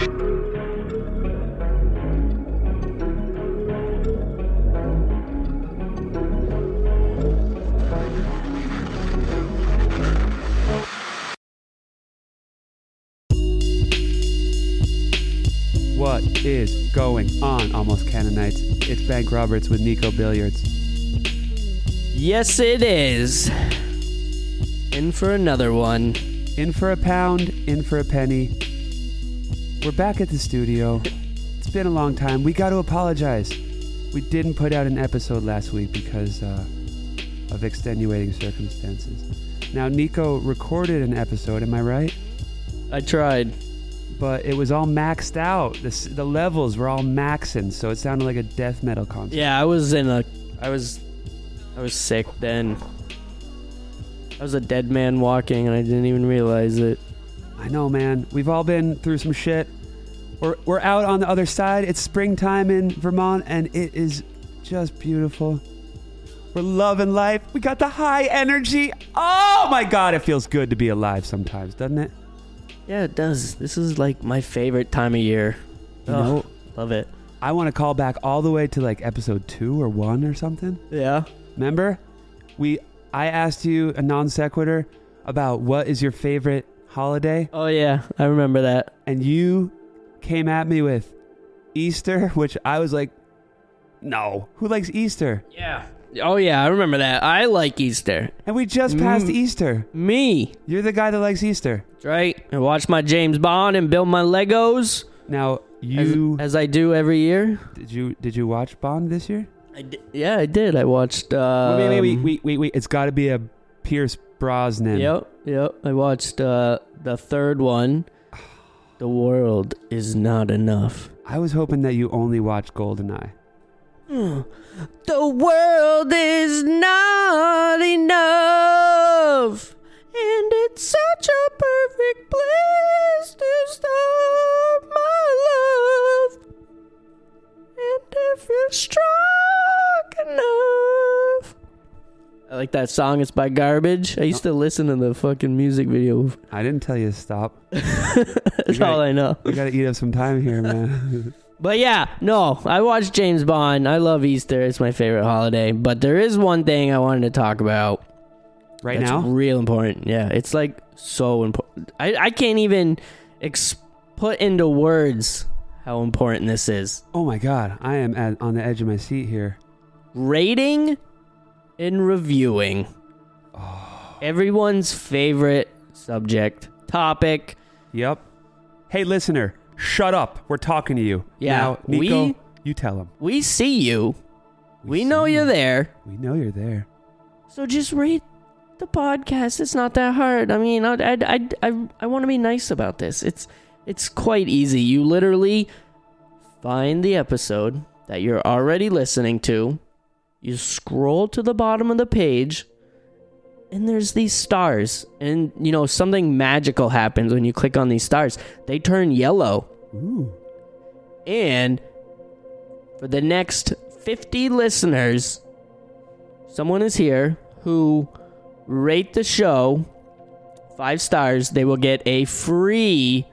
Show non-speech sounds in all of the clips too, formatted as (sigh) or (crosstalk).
What is going on, Almost Canaanites? It's Bank Roberts with Nico Billiards. Yes, it is. In for another one. In for a pound, in for a penny. We're back at the studio. It's been a long time. We got to apologize. We didn't put out an episode last week because uh, of extenuating circumstances. Now, Nico recorded an episode, am I right? I tried. But it was all maxed out. The, the levels were all maxing, so it sounded like a death metal concert. Yeah, I was in a. I was. I was sick then. I was a dead man walking, and I didn't even realize it. I know, man. We've all been through some shit. We're, we're out on the other side. It's springtime in Vermont, and it is just beautiful. We're loving life. We got the high energy. Oh my God, it feels good to be alive sometimes, doesn't it? Yeah, it does. This is like my favorite time of year. You Ugh, know, love it. I want to call back all the way to like episode two or one or something. Yeah. Remember? We I asked you a non sequitur about what is your favorite holiday, Oh yeah, I remember that. and you came at me with Easter, (laughs) which I was like, no, who likes Easter? Yeah. Oh yeah, I remember that. I like Easter. And we just passed Mm. Easter. Me. You're the guy that likes Easter. That's right. I watch my James Bond and build my Legos Now you as I do every year. did you did you watch Bond this year? I did, yeah, I did. I watched. Um, wait, wait, wait, wait, wait, wait. It's got to be a Pierce Brosnan. Yep, yep. I watched uh, the third one. The world is not enough. I was hoping that you only watched Goldeneye. (gasps) The world is not enough. And it's such a perfect place to start my love. And if you're strong enough. I like that song. It's by Garbage. I used to listen to the fucking music video. I didn't tell you to stop. (laughs) That's gotta- all I know. We got to eat up some time here, man. (laughs) But yeah, no, I watched James Bond. I love Easter. It's my favorite holiday. But there is one thing I wanted to talk about. right that's now? real important. Yeah, it's like so important. I, I can't even ex- put into words how important this is. Oh my god, I am at, on the edge of my seat here. Rating and reviewing. Everyone's favorite subject, topic. Yep. Hey, listener, shut up. We're talking to you. Yeah, Now, Nico, we- you tell him. We see you. We, know see you're you. there. We know you're there. So just rate the podcast. It's not that hard. I mean, I I I I, I want to be nice about this. It's it's quite easy. You literally find the episode that you're already listening to. You scroll to the bottom of the page and there's these stars. And you know, something magical happens when you click on these stars. They turn yellow. Ooh. And for the next 50 listeners, someone is here who rate the show five stars. They will get a free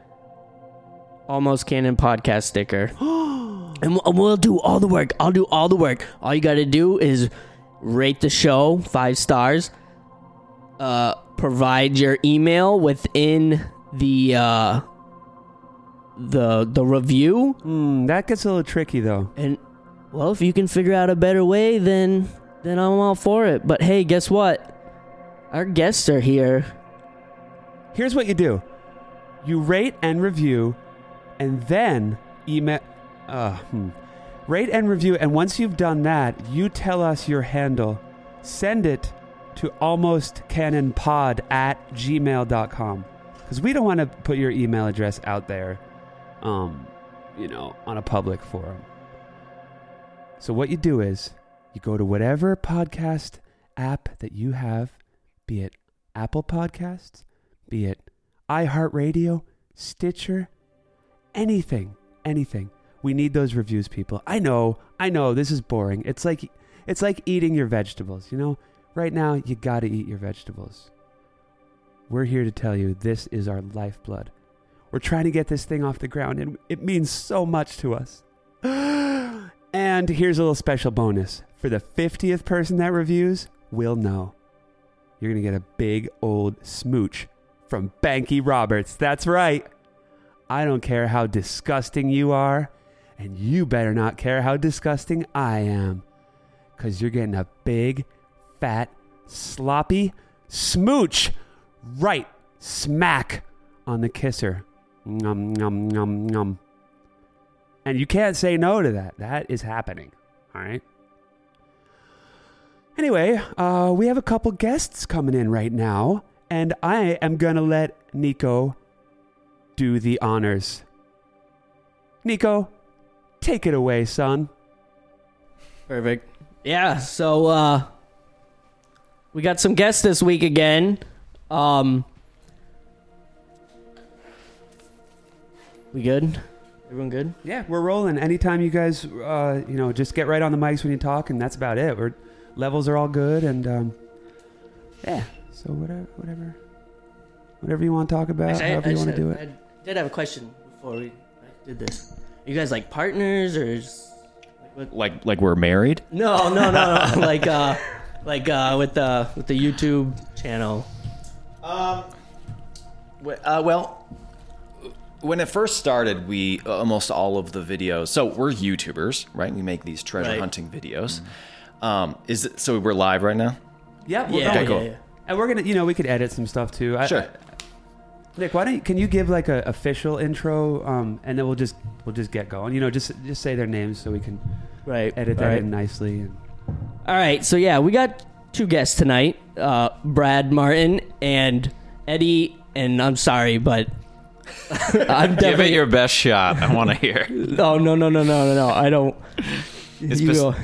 Almost Canon podcast sticker. (gasps) (gasps) and we'll, do all the work. I'll do all the work. All you got to do is rate the show five stars. Uh, provide your email within the uh, the the review Hmm, that gets a little tricky though. and well, if you can figure out a better way, then then I'm all for it. But hey, guess what? Our guests are here. Here's what you do. You rate and review and then email uh, hmm. rate and review and once you've done that, you tell us your handle. Send it to almostcanonpod at gmail.com. Because we don't want to put your email address out there, um, you know, on a public forum. So what you do is you go to whatever podcast app that you have, be it Apple Podcasts, be it iHeartRadio, Stitcher, anything, anything. We need those reviews, people. I know, I know, this is boring. It's like it's like eating your vegetables, you know? Right now, you gotta eat your vegetables. We're here to tell you this is our lifeblood. We're trying to get this thing off the ground, and it means so much to us. (gasps) and here's a little special bonus for the 50th person that reviews, we'll know. You're to get a big old smooch from Banky Roberts. That's right. I don't care how disgusting you are, and you better not care how disgusting I am. Because you're getting a big, fat, sloppy smooch right smack on the kisser. Num, num, num, num. And you can't say no to that. That is happening. All right. Anyway, uh, we have a couple guests coming in right now, and I am going to let Nico do the honors. Nico, take it away, son. Perfect. Yeah, so uh we got some guests this week again. Um We good? Everyone good? Yeah, we're rolling. Anytime you guys, uh, you know, just get right on the mics when you talk, and that's about it. We're levels are all good, and um, yeah. So whatever, whatever, whatever you want to talk about, Actually, I- however I you want to do it. I did have a question before we did this. You guys like partners or just like? Like like we're married. No, no, no, no. (laughs) like uh like uh with the with the YouTube channel. Um. Uh, well, when it first started, we almost all of the videos. So we're YouTubers, right? We make these treasure Right. hunting videos. Um, is it, so we're live right now? Yeah, we're Yeah, going. Okay, cool. yeah, yeah. And we're gonna, you know, we could edit some stuff too. I, Sure. I- Nick, why don't you, can you give like an official intro, um, and then we'll just we'll just get going. You know, just just say their names so we can Right. edit that right. in nicely. And, All right, so yeah, we got two guests tonight, uh, Brad Martin and Eddie. And I'm sorry, but (laughs) I'm Give definitely. it your best shot. I want to hear. (laughs) oh no no no no no no! I don't. It's You pis- go.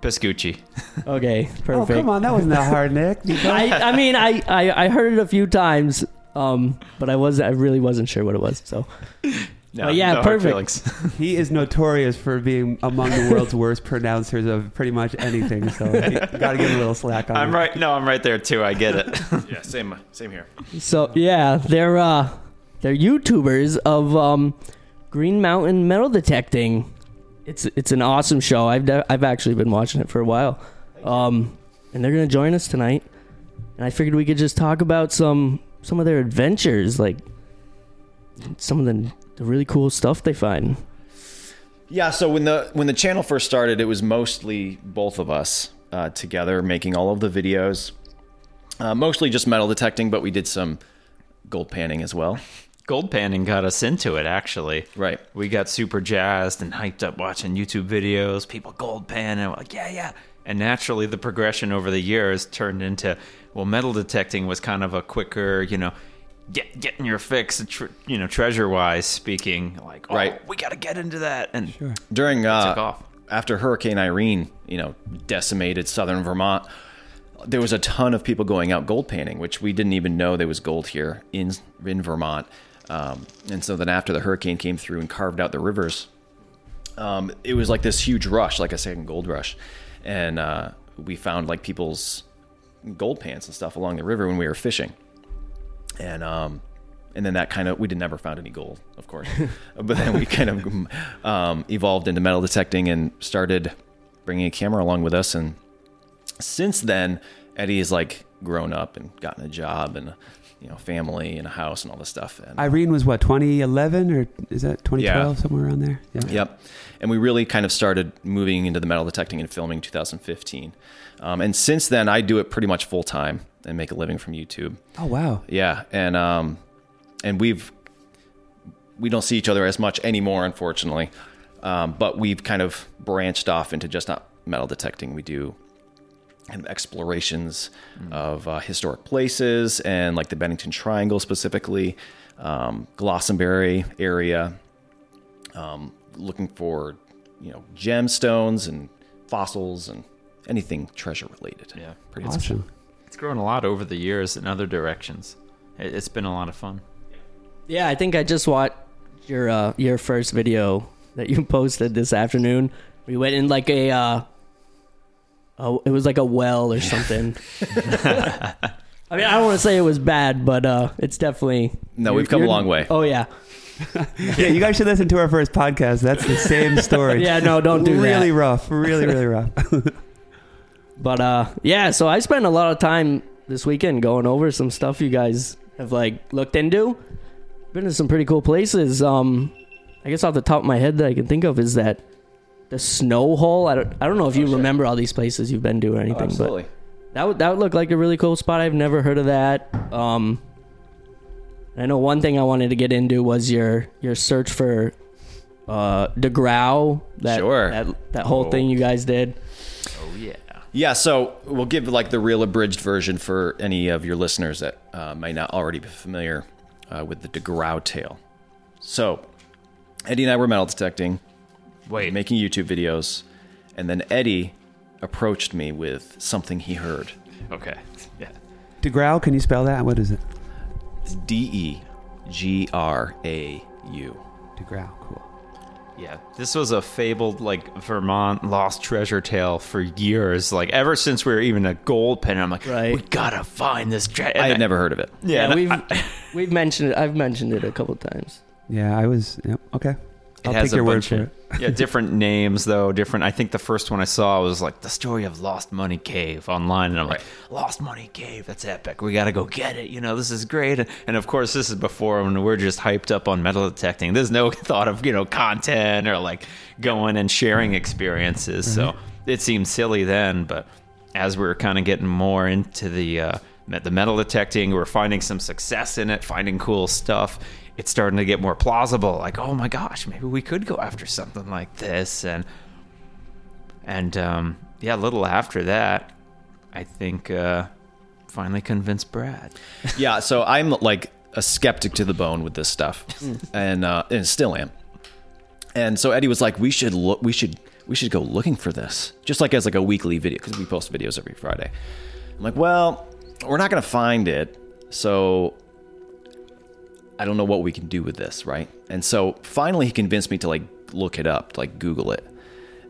Piscucci. Okay, perfect. oh come on, that wasn't that hard, Nick. (laughs) I, I mean, I, I, I heard it a few times, um, but I was I really wasn't sure what it was. So (laughs) No, Oh, yeah, no hard perfect. feelings. (laughs) He is notorious for being among the world's (laughs) worst pronouncers of pretty much anything. So you got to give him a little slack on. I'm it. right. No, I'm right there too. I get it. Yeah, same same here. so yeah, they're uh, they're YouTubers of um, Green Mountain metal detecting. It's it's an awesome show. I've de- I've actually been watching it for a while, um, and they're gonna join us tonight. And I figured we could just talk about some some of their adventures, like some of the, the really cool stuff they find. Yeah, so when the when the channel first started, it was mostly both of us uh, together making all of the videos. Uh, mostly just metal detecting, but we did some gold panning as well. Gold panning got us into it. Actually, Right. we got super jazzed and hyped up watching YouTube videos. People gold panning. we're like, yeah, yeah. And naturally, the progression over the years turned into well, metal detecting was kind of a quicker, you know, get getting your fix, tr- you know, treasure wise speaking. Like, oh, Right. we got to get into that. And sure. During uh, took off. after Hurricane Irene, you know, decimated southern Vermont, there was a ton of people going out gold panning, which we didn't even know there was gold here in in Vermont. Um, and so then after the hurricane came through and carved out the rivers, um, it was like this huge rush, like a second gold rush, and uh, we found like people's gold pants and stuff along the river when we were fishing, and um, and then that kind of we did never found any gold, of course, (laughs) but then we kind of um, evolved into metal detecting and started bringing a camera along with us, and since then Eddie has like grown up and gotten a job and you know family and a house and all this stuff, and Irene was what 2011 or is that 2012 Yeah. somewhere around there? Yeah. Yep. And we really kind of started moving into the metal detecting and filming in 2015. Um, and since then, I do it pretty much full time and make a living from YouTube. Oh wow. Yeah. And, um, and we've, we don't see each other as much anymore, unfortunately. Um, but we've kind of branched off into just not metal detecting. We do kind of explorations of uh, historic places and like the Bennington Triangle specifically, um, Glastenbury area, um, looking for you know gemstones and fossils and anything treasure related. Yeah. pretty much. Awesome. It's grown a lot over the years in other directions. It- It's been a lot of fun. Yeah, I think I just watched your uh, your first video that you (laughs) posted this afternoon. We went in like a, uh, oh, it was like a well or something. (laughs) I mean, I don't want to say it was bad, but uh, it's definitely No, we've come a long way. Oh yeah, (laughs) Yeah, you guys should listen to our first podcast. That's the same story. Yeah, no, don't do really that. rough. Really, really rough. (laughs) But uh, yeah. So I spent a lot of time this weekend going over some stuff you guys have like looked into. Been to some pretty cool places. Um, I guess off the top of my head that I can think of is that the snow hole. I don't. I don't know if you Oh, shit. remember all these places you've been to or anything, but Absolutely. that would that would look like a really cool spot. I've never heard of that. Um, I know one thing I wanted to get into was your your search for uh DeGrau. That Sure. that that whole Oh. thing you guys did. Oh yeah. Yeah, so we'll give like the real abridged version for any of your listeners that uh, might not already be familiar uh, with the DeGrau tale. So, Eddie and I were metal detecting, Wait. making YouTube videos, and then Eddie approached me with something he heard. Okay. (laughs) Yeah. DeGrau, can you spell that? What is it? D E G R A U. DeGrau, cool. Yeah, this was a fabled like Vermont lost treasure tale for years. Like ever since we were even a gold pen, I'm like, Right. we gotta find this treasure. I had never heard of it. Yeah, Yeah, we've I- (laughs) we've mentioned it. I've mentioned it a couple times. Yeah, I was. Yep, okay. It I'll has a bunch of- (laughs) yeah, different names though. Different. I think the first one I saw was like the story of Lost Money Cave online, and I'm like, Lost Money Cave, that's epic. We gotta go get it. You know, this is great. And of course, this is before when we're just hyped up on metal detecting. There's no (laughs) thought of you know content or like going and sharing experiences. So it seemed silly then, but as we were kind of getting more into the uh, the metal detecting, we we're finding some success in it, finding cool stuff. It's starting to get more plausible. Like, oh my gosh, maybe we could go after something like this, and and um, yeah, a little after that, I think uh, finally convinced Brad. (laughs) yeah, so I'm like a skeptic to the bone with this stuff, (laughs) and uh, and still am. And so Eddie was like, "We should look. We should. We should go looking for this, just like as like a weekly video because we post videos every Friday." I'm like, "Well, we're not gonna find it, so I don't know what we can do with this, right?" And so finally, he convinced me to like look it up, to, like Google it,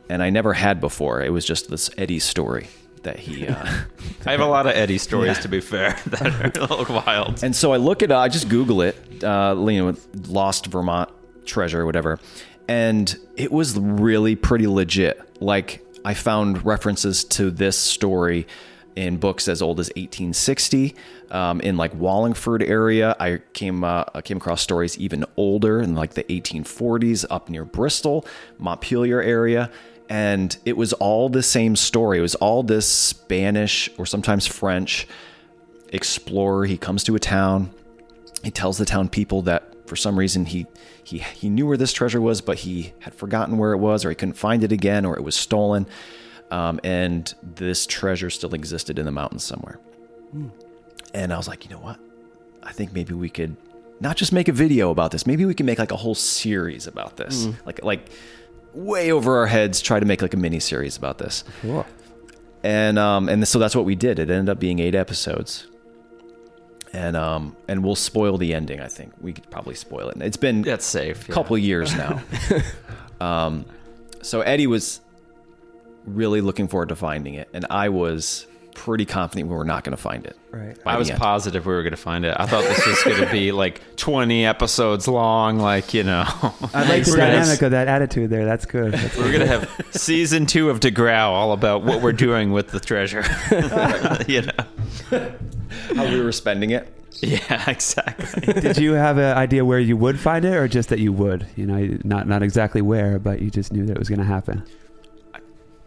and I never had before. It was just this Eddie story that he. Uh, (laughs) I have a lot of Eddie stories, to be fair, (laughs) that are a little wild. And so I look it up, I just Google it, uh, you know, lost Vermont treasure or whatever. And it was really pretty legit. Like I found references to this story in books as old as 1860. Um, in like Wallingford area, I came uh, I came across stories even older in like the 1840s up near Bristol, Montpelier area, and it was all the same story. It was all this Spanish or sometimes French explorer. He comes to a town. He tells the town people that for some reason he he he knew where this treasure was, but he had forgotten where it was, or he couldn't find it again, or it was stolen. Um, and this treasure still existed in the mountains somewhere. And I was like, you know what? I think maybe we could not just make a video about this. Maybe we can make like a whole series about this. Like like way over our heads. Try to make like a mini series about this Cool. and um and so that's what we did it ended up being eight episodes and um and we'll spoil the ending i think we could probably spoil it it's been That's safe. a yeah. couple years now (laughs) um so eddie was really looking forward to finding it and i was pretty confident we were not going to find it Right. I was end. positive we were going to find it. I thought this was going to be (laughs) like 20 episodes long, like, you know. I like the We're gonna- dynamic of that attitude there. That's good. That's We're going to have season two of DeGrau all about what we're doing with the treasure. (laughs) (laughs) you know? how we were spending it Yeah, exactly. Did you have an idea where you would find it, or just that you would? You know, not not exactly where, but you just knew that it was going to happen.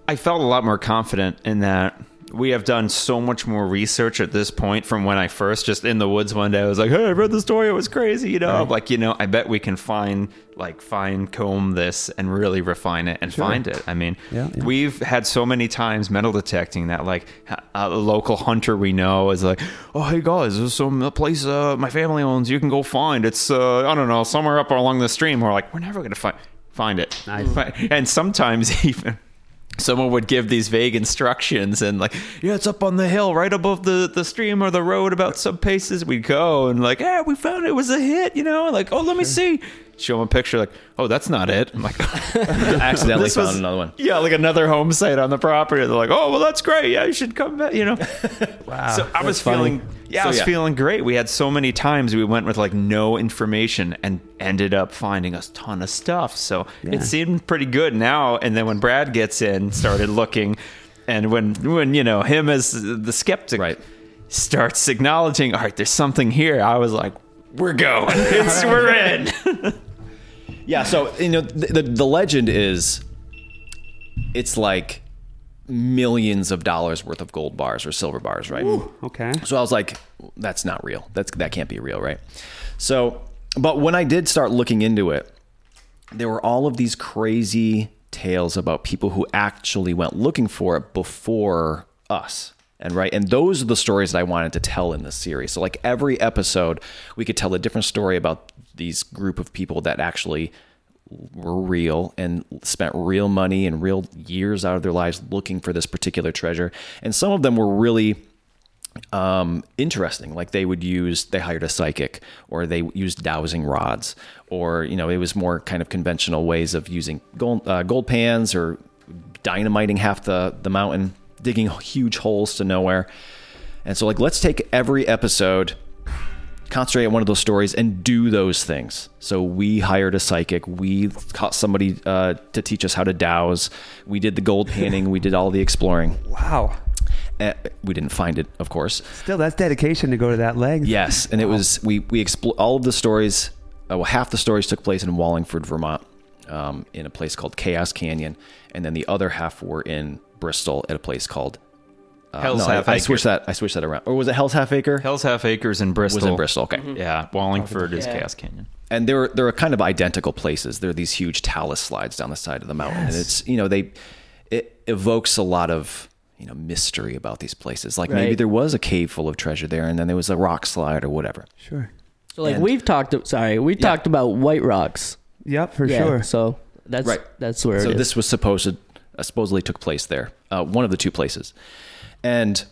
I felt a lot more confident in that we have done so much more research at this point from when I first just in the woods one day I was like, "Hey, I read the story. It was crazy." You know, Right. like you know, I bet we can find like fine comb this and really refine it and Sure. find it. I mean, Yeah, yeah. we've had so many times metal detecting that like a local hunter we know is like, "Oh, hey guys, there's some place uh, my family owns. You can go find. It's uh, I don't know somewhere up along the stream." We're like, "We're never gonna find find it." Nice. (laughs) And sometimes (laughs) even someone would give these vague instructions and like yeah it's up on the hill right above the the stream or the road about some paces we'd go and like yeah we found it, it was a hit you know like oh let me see show him a picture, like, oh, that's not it. I'm like, (laughs) accidentally This found was- another one. yeah, like another home site on the property. They're like, oh, well, that's great. Yeah, you should come back. You know. (laughs) Wow. So I was funny. feeling, yeah, I was yeah. feeling great. We had so many times we went with like no information and ended up finding a ton of stuff. So Yeah. it seemed pretty good now. And then when Brad gets in, started looking, and when when you know him as the skeptic, Right. starts acknowledging, all right, there's something here. I was like, we're going, (laughs) it's, we're in. (laughs) Yeah, so you know the, the the legend is it's like millions of dollars worth of gold bars or silver bars, right? Okay. So I was like, that's not real. That's that can't be real, right? So, but when I did start looking into it, there were all of these crazy tales about people who actually went looking for it before us. And right, and those are the stories that I wanted to tell in this series. So, like every episode, we could tell a different story about these group of people that actually were real and spent real money and real years out of their lives looking for this particular treasure. And some of them were really um, interesting. Like they would use, they hired a psychic, or they used dowsing rods, or you know, it was more kind of conventional ways of using gold, uh, gold pans or dynamiting half the the mountain, digging huge holes to nowhere. And so, like, let's take every episode, concentrate on one of those stories, and do those things. So we hired a psychic. We caught somebody uh, to teach us how to dowse. We did the gold panning. we did all the exploring. Wow. Uh, we didn't find it, of course. Still, that's dedication to go to that length. Yes, and it was we we expl- all of the stories. Uh, well, half the stories took place in Wallingford, Vermont, um, in a place called Chaos Canyon, and then the other half were in Bristol at a place called. Uh, Hell's no, Half I, Acre. switched that. I switched that around. Or was it Hell's Half Acre? Hell's Half Acres in Bristol. was in Bristol. Okay. Yeah, Wallingford is Yeah. Chaos Canyon. and they're they're kind of identical places. They're these huge talus slides down the side of the mountain, and it's you know they it evokes a lot of you know mystery about these places. Like maybe there was a cave full of treasure there, and then there was a rock slide or whatever. Sure. So like And- we've talked. Sorry, we Yeah. talked about White Rocks. Yep, for Yeah, sure. So that's Right. That's where so it is. this was supposed uh, supposedly took place there, uh, one of the two places, and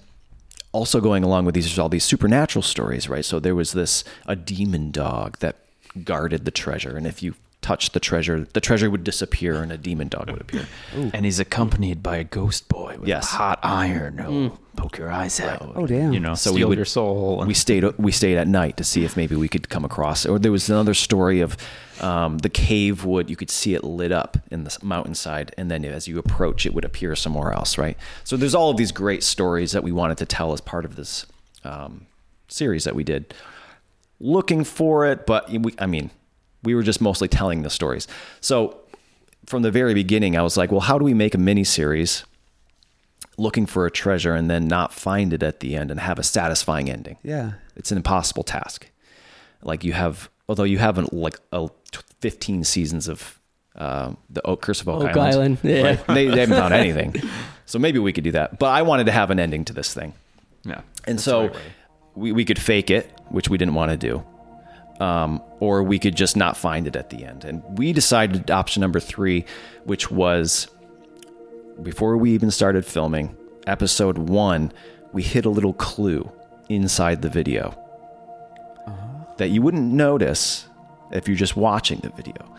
also going along with these is all these supernatural stories, right? So there was this a demon dog that guarded the treasure, and if you touched the treasure, the treasure would disappear, and a demon dog would appear. And he's accompanied by a ghost boy with Yes. a hot iron. who'll mm. Poke your eyes out. Oh, damn. You know, So so we steal would- your soul. And we stayed we stayed at night to see if maybe we could come across or there was another story of um, the cave would you could see it lit up in the mountainside and then as you approach it would appear somewhere else right so there's all of these great stories that we wanted to tell as part of this um, series that we did looking for it but we, i mean we were just mostly telling the stories so from the very beginning i was like well how do we make a mini series looking for a treasure and then not find it at the end and have a satisfying ending Yeah. it's an impossible task. Like you have, although you haven't like a 15 seasons of uh, the Oak Curse of Oak, Oak Island. Island, yeah. Right? They, they haven't found (laughs) anything. So maybe we could do that. But I wanted to have an ending to this thing. yeah. And so right we, we could fake it, which we didn't want to do. Um, or we could just not find it at the end. And we decided option number three, which was before we even started filming, episode one, we hit a little clue inside the video uh-huh. that you wouldn't notice if you're just watching the video.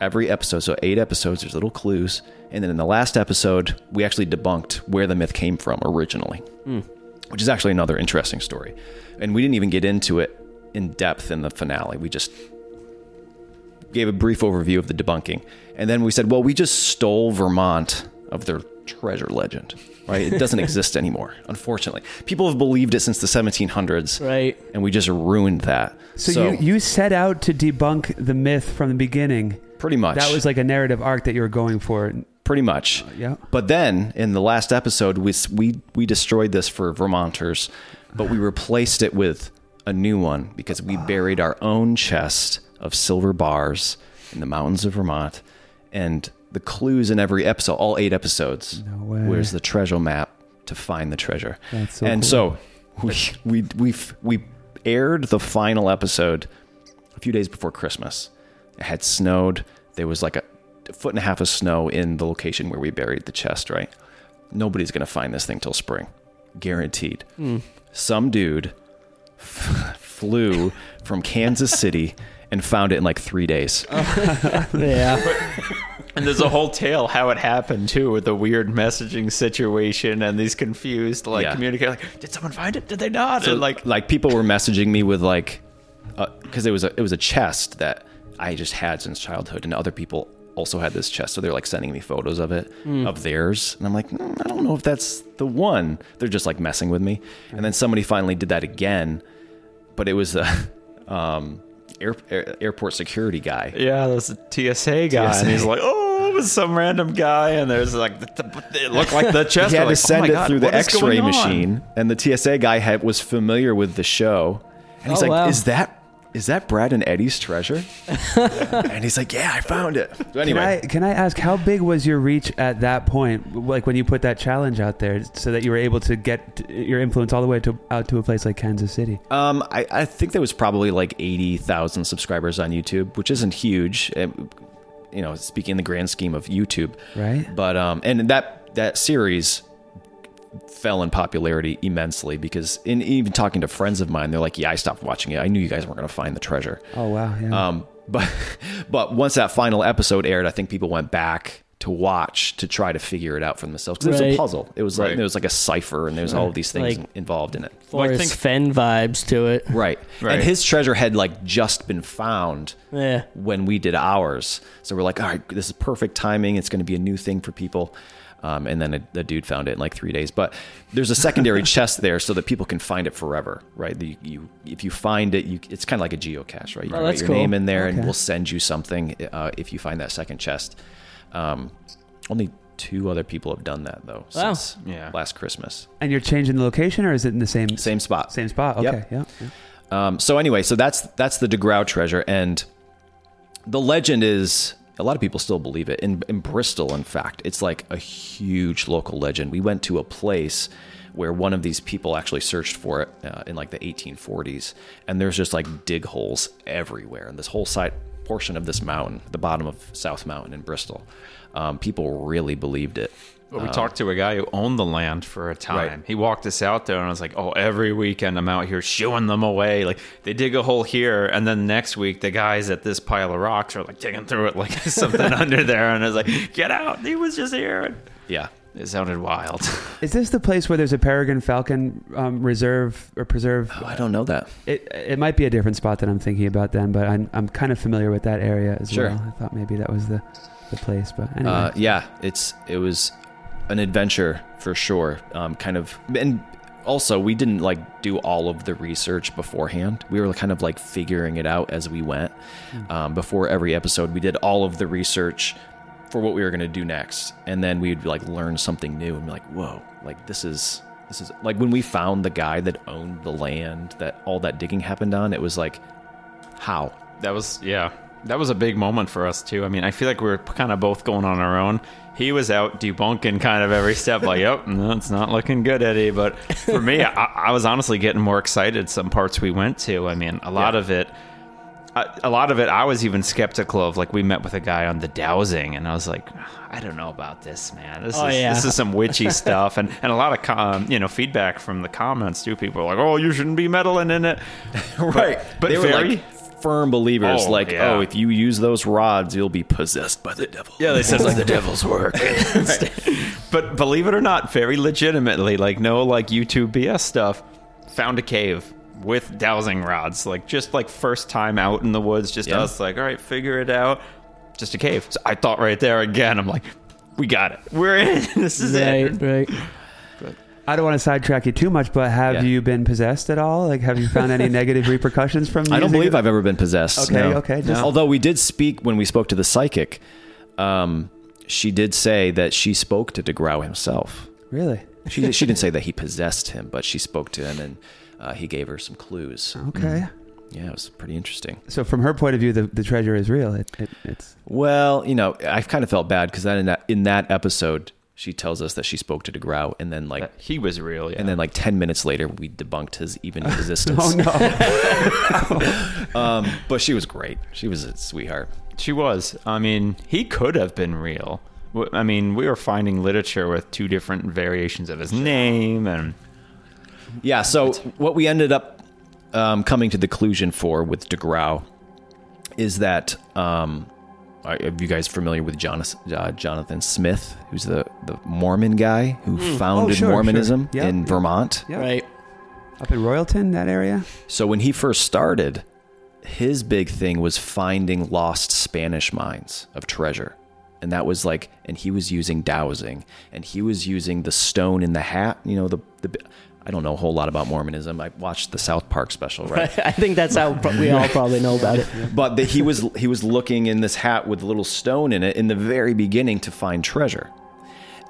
Every episode, so eight episodes, there's little clues. And then in the last episode, we actually debunked where the myth came from originally, hmm. which is actually another interesting story. And we didn't even get into it in depth in the finale. We just gave a brief overview of the debunking. And then we said, well, we just stole Vermont of their treasure legend, right? It doesn't (laughs) exist anymore, unfortunately. People have believed it since the 1700s, right. and we just ruined that. So, you, you set out to debunk the myth from the beginning. pretty much. That was like a narrative arc that you were going for. pretty much. Uh, yeah. But then in the last episode, we we we destroyed this for Vermonters, but we replaced it with a new one because we buried our own chest of silver bars in the mountains of Vermont, and the clues in every episode, all eight episodes, No way. where's the treasure map to find the treasure. That's so and cool. so we we we we aired the final episode a few days before Christmas. It had snowed. There was like a foot and a half of snow in the location where we buried the chest, right? Nobody's going to find this thing till spring. Guaranteed. Hmm. Some dude f- flew from Kansas City and found it in like three days. (laughs) Yeah. And there's a whole tale how it happened too, with the weird messaging situation and these confused like Yeah. communicate like, did someone find it? Did they not? So and like, like people were messaging me with like because it was a it was a chest that I just had since childhood, and other people also had this chest, so they're like sending me photos of it of theirs, and I'm like, "Mm, I don't know if that's the one. They're just like messing with me, and then somebody finally did that again, but it was a (laughs) um, air, air, airport security guy. yeah, there's a TSA guy, TSA. and he's like, oh, it was some random guy, and there's like, the, the, it looked like the (laughs) chest. He had We're to like, oh send my it God, through the X-ray machine, and the TSA guy had, was familiar with the show, and he's Oh, like, wow. "Is that is that Brad and Eddie's treasure?" (laughs) and he's like, "Yeah, I found it." So Can anyway, I can I ask how big was your reach at that point? Like when you put that challenge out there, so that you were able to get your influence all the way to out to a place like Kansas City. um, I, I think there was probably like eighty thousand subscribers on YouTube, which isn't huge. um, you know, speaking in the grand scheme of YouTube, Right. But um, and that that series fell in popularity immensely because in even talking to friends of mine, they're like, "Yeah, I stopped watching it. I knew you guys weren't going to find the treasure." Oh wow. Yeah. Um, (laughs) but but once that final episode aired, I think people went back to watch to try to figure it out for themselves because it was a puzzle. It was like Right. it was like a cipher, and there's all of these things Like- involved in it. Well, I Forrest think- Fenn vibes to it. Right. Right. And his treasure had like just been found Yeah. when we did ours. So we're like, all right, this is perfect timing. It's going to be a new thing for people. Um, and then a, the dude found it in like three days. But there's a secondary (laughs) chest there so that people can find it forever, right? You, you if you find it, you it's kind of like a geocache, right? You Oh, write your cool. name in there, and we'll send you something uh, if you find that second chest. Um, only two other people have done that though Wow. since Yeah. last Christmas. and you're changing the location, or is it in the same Same spot. same spot? Yep. Okay. Yeah. yeah. Um, so anyway, so that's that's the DeGrau treasure, and the legend is a lot of people still believe it. In in Bristol, in fact, it's like a huge local legend. We went to a place where one of these people actually searched for it uh, in like the 1840s, and there's just like dig holes everywhere, and this whole side portion of this mountain, the bottom of South Mountain in Bristol, um, people really believed it. But we talked to a guy who owned the land for a time. Right. He walked us out there, and I was like, "Oh, every weekend I'm out here shooing them away. Like they dig a hole here, and then next week the guys at this pile of rocks are like digging through it like (laughs) something (laughs) under there." And I was like, "Get out! He was just here." Yeah. It sounded wild. (laughs) Is this the place where there's a peregrine falcon um, reserve or preserve? Oh, I don't know that. It it might be a different spot that I'm thinking about then, but I'm I'm kind of familiar with that area as Sure. well. I thought maybe that was the the place, but anyway. Uh, yeah, it's it was an adventure for sure. Um, kind of, and also we didn't like do all of the research beforehand. We were kind of like figuring it out as we went. Um, before every episode, we did all of the research for what we were going to do next, and then we'd like learn something new and be like, "Whoa! Like this is." This is like when we found the guy that owned the land that all that digging happened on. It was like, how? That was yeah. That was a big moment for us too. I mean, I feel like we were kind of both going on our own. He was out debunking kind of every step, like, "Yep, (laughs) no, it's not looking good, Eddie." But for me, (laughs) I, I was honestly getting more excited. Some parts we went to. I mean, a lot Yeah. of it, a, a lot of it, I was even skeptical of. Like, we met with a guy on the dowsing, and I was like, "I don't know about this, man. This Oh, is yeah. this is some witchy (laughs) stuff." And and a lot of com, um, you know feedback from the comments too. People were like, "Oh, you shouldn't be meddling in it." (laughs) right. but they were very- like firm believers. Oh, like, yeah. oh, if you use those rods, you'll be possessed by the devil. Yeah, they said like (laughs) the devil's work. But believe it or not, very legitimately, like no like YouTube BS stuff. Found a cave with dowsing rods, like just like first time out in the woods, just Yeah. us like, all right, figure it out. Just a cave. So I thought right there again, I'm like, we got it. We're in. (laughs) This is it. Right, right. I don't want to sidetrack you too much, but have Yeah. you been possessed at all? Like, have you found any (laughs) negative repercussions from? I don't believe it? I've ever been possessed. Okay, no. okay, just- Although we did speak when we spoke to the psychic, um, she did say that she spoke to DeGrau himself. Really? She she didn't say that he possessed him, but she spoke to him and uh, he gave her some clues. Okay. Yeah, it was pretty interesting. So, from her point of view, the, the treasure is real. It, it, it's Well, you know, I kind of felt bad because then in that in that episode, she tells us that she spoke to DeGrau, and then like. That He was real, yeah. And then, like ten minutes later, we debunked his even (laughs) existence. oh no. (laughs) Um, but she was great. She was a sweetheart. She was. I mean, he could have been real. I mean, we were finding literature with two different variations of his name, and Yeah. So what we ended up um, coming to the conclusion for with DeGrau is that um, are are you guys familiar with Jonas, uh, Jonathan Smith, who's the, the Mormon guy who founded Oh, sure, Mormonism sure. Yeah. in Vermont? Yeah. Right. Up in Royalton, that area? So when he first started, his big thing was finding lost Spanish mines of treasure. And that was like, and he was using dowsing, and he was using the stone in the hat. You know, the the. I don't know a whole lot about Mormonism. I watched the South Park special, right? (laughs) I think that's how we all probably know about it. (laughs) but the, he was he was looking in this hat with a little stone in it in the very beginning to find treasure,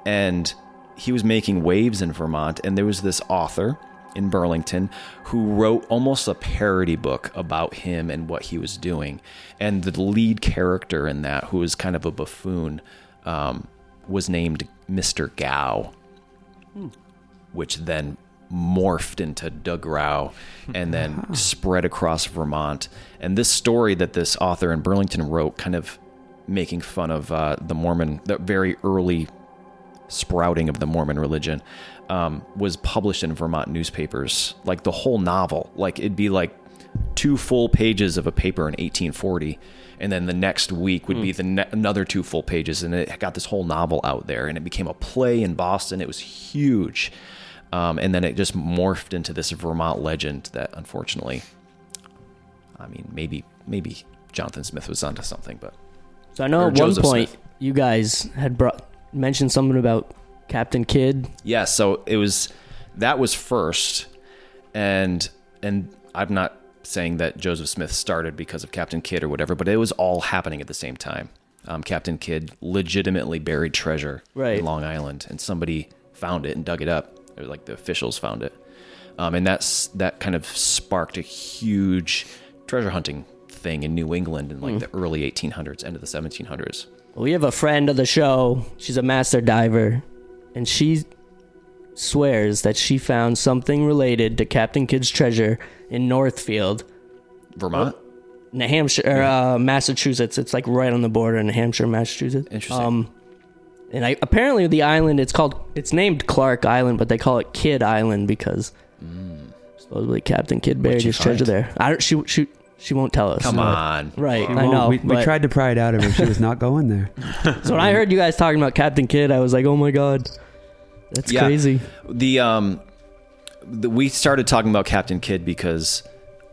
and he was making waves in Vermont. And there was this author in Burlington who wrote almost a parody book about him and what he was doing. And the lead character in that, who was kind of a buffoon, um, was named Mister Gow which then morphed into DeGrau and then spread across Vermont. And this story that this author in Burlington wrote, kind of making fun of uh, the Mormon, the very early sprouting of the Mormon religion, um, was published in Vermont newspapers. Like the whole novel, like it'd be like two full pages of a paper in 1840. And then the next week would be the ne- another two full pages, and it got this whole novel out there, and it became a play in Boston. It was huge, um, and then it just morphed into this Vermont legend that, unfortunately, I mean, maybe maybe Jonathan Smith was onto something, but So I know at one point Smith. you guys had brought mentioned something about Captain Kidd. Yeah, so it was that was first, and and I'm not saying that Joseph Smith started because of Captain Kidd or whatever, but it was all happening at the same time. Um, Captain Kidd legitimately buried treasure Right. in Long Island, and somebody found it and dug it up, or like the officials found it, um, and that's that kind of sparked a huge treasure hunting thing in New England in like the early 1800s, end of the 1700s. We have a friend of the show. She's a master diver, and she swears that she found something related to Captain Kidd's treasure in Northfield, Vermont. New Hampshire, or, uh, Massachusetts. It's like right on the border in New Hampshire, Massachusetts. Interesting. Um, and I apparently the island it's called it's named Clark Island, but they call it Kidd Island because supposedly Captain Kidd buried you his treasure there. I don't. She she she won't tell us. Come on. Right, She I won't. know. We, we tried to pry it out of her. She was not going there. (laughs) So when I heard you guys talking about Captain Kidd, I was like, "Oh my god, that's Yeah. crazy." the um the, we started talking about Captain Kidd because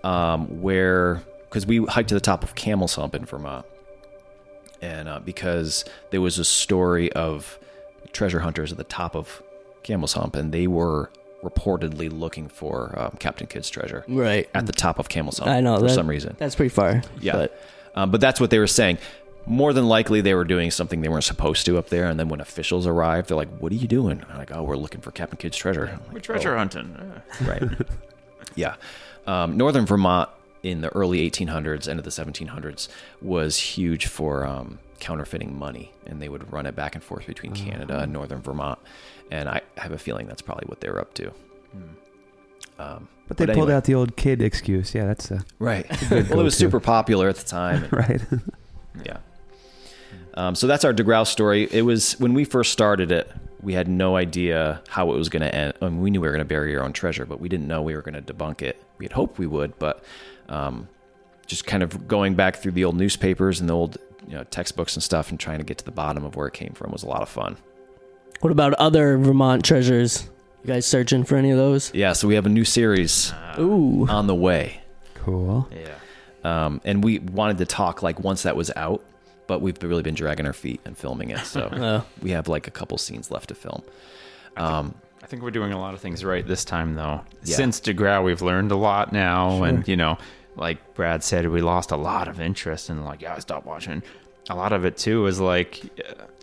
um where because we hiked to the top of Camel's Hump in Vermont, and uh, because there was a story of treasure hunters at the top of Camel's Hump, and they were reportedly looking for um, Captain Kidd's treasure Right. at the top of Camel's Hump I know for that- some reason. That's pretty far. Yeah. But Um, but that's what they were saying. More than likely, they were doing something they weren't supposed to up there. And then when officials arrived, they're like, "What are you doing?" I'm like, "Oh, we're looking for Captain Kidd's treasure." I'm We're treasure "Oh." hunting. Uh, right? (laughs) yeah, um, northern Vermont in the early 1800s, end of the 1700s, was huge for um, counterfeiting money, and they would run it back and forth between Canada and northern Vermont. And I have a feeling that's probably what they were up to. Um, But they But pulled anyway. out the old Kidd excuse. Yeah, that's uh, right. (laughs) good well, it was super popular at the time. and- (laughs) right. yeah. Um, so that's our DeGrau story. It was when we first started it, we had no idea how it was going to end. I mean, we knew we were going to bury our own treasure, but we didn't know we were going to debunk it. We had hoped we would, but um, just kind of going back through the old newspapers and the old you know, textbooks and stuff and trying to get to the bottom of where it came from was a lot of fun. what about other Vermont treasures? You guys searching for any of those? Yeah, so we have a new series Ooh. on the way. Cool. yeah. Um, and we wanted to talk like once that was out, but we've really been dragging our feet and filming it. So (laughs) Oh. we have like a couple scenes left to film. Um, I think we're doing a lot of things right this time, though. Yeah. Since DeGrau, we've learned a lot now, and you know, like Brad said, we lost a lot of interest, and like, yeah, I stopped watching. A lot of it too is like,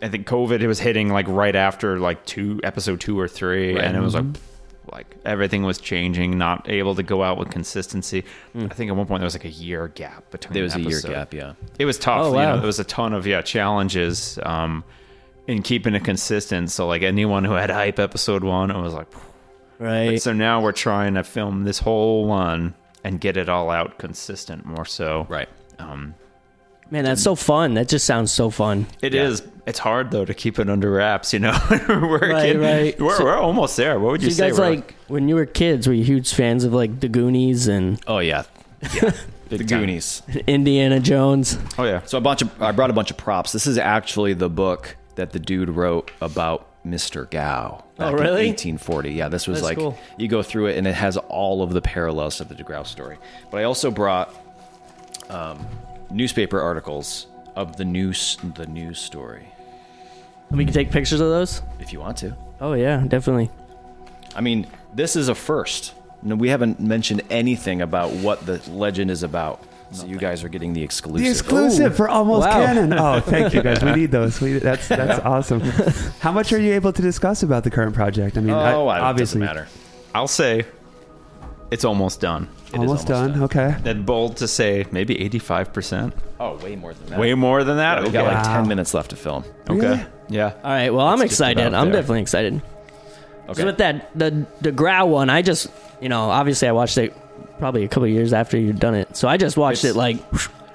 I think COVID it was hitting like right after like two episode two or three, Right. and it was like, like everything was changing, not able to go out with consistency. I think at one point there was like a year gap between. there was a year gap, yeah. It was tough. Oh, You know, there was a ton of yeah challenges um, in keeping it consistent. So like anyone who had hype episode one, it was like. Right. So now we're trying to film this whole one and get it all out consistent more so. Right. Um, Man, that's so fun. That just sounds so fun. It Yeah. is. It's hard though to keep it under wraps. You know, (laughs) we're Right, getting- right. We're, So- we're almost there. What would So you you say? guys We're like when you were kids? Were you huge fans of like the Goonies and Oh yeah, yeah. (laughs) the time. Goonies. Indiana Jones. Oh yeah. So a bunch of I brought a bunch of props. This is actually the book that the dude wrote about Mr. Gao. back Oh, really? In 1840. Yeah, this was That's like cool. you go through it and it has all of the parallels to the DeGrau story. But I also brought um, newspaper articles of the news the news story We can take pictures of those. if you want to. Oh yeah, definitely. I mean, this is a first. No, we haven't mentioned anything about what the legend is about. So you guys are getting the exclusive. The exclusive for almost Wow. canon. (laughs) Oh, thank you guys. We need those. We, that's (laughs) that's awesome. How much are you able to discuss about the current project? I mean, Oh, I, obviously, doesn't matter. I'll say it's almost done. It is almost, done. done. Okay. And bold to say maybe 85%. Oh, way more than that. Way more than that. Yeah, we okay. got like Wow. 10 minutes left to film. Really? okay. Yeah. All right. Well, I'm excited. I'm there. definitely excited. Okay. So with that, the the Grow one, I just, you know, obviously I watched it probably a couple of years after you'd done it. So I just watched It's- it like,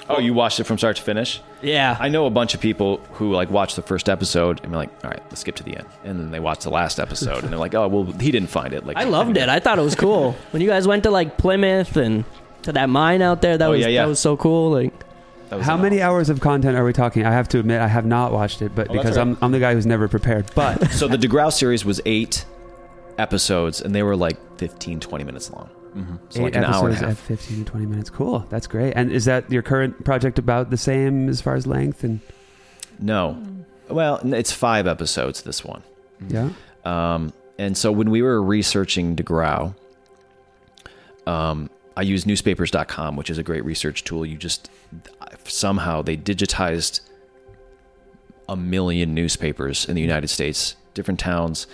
Oh, you watched it from start to finish? yeah. I know a bunch of people who like watch the first episode and be like, "All right, let's skip to the end," and then they watch the last episode and they're like, "Oh, well, he didn't find it." Like, I loved it. I thought it was cool (laughs) when you guys went to like Plymouth and to that mine out there. That Oh, was yeah, yeah. that was so cool. Like, That was How an- many hours of content are we talking? I have to admit, I have not watched it, but Oh, that's because all I'm. I'm the guy who's never prepared. But (laughs) So the DeGrau series was eight episodes, and they were like 15, 20 minutes long. Mm-hmm. So eight like an hour and a episodes at 15 to 20 minutes. Cool. That's great. And is that your current project about the same as far as length? And No, well, it's five episodes. This one. yeah, Um, and so when we were researching DeGrau, um, I used newspapers.com, which is a great research tool. You just somehow they digitized a million newspapers in the United States, different towns,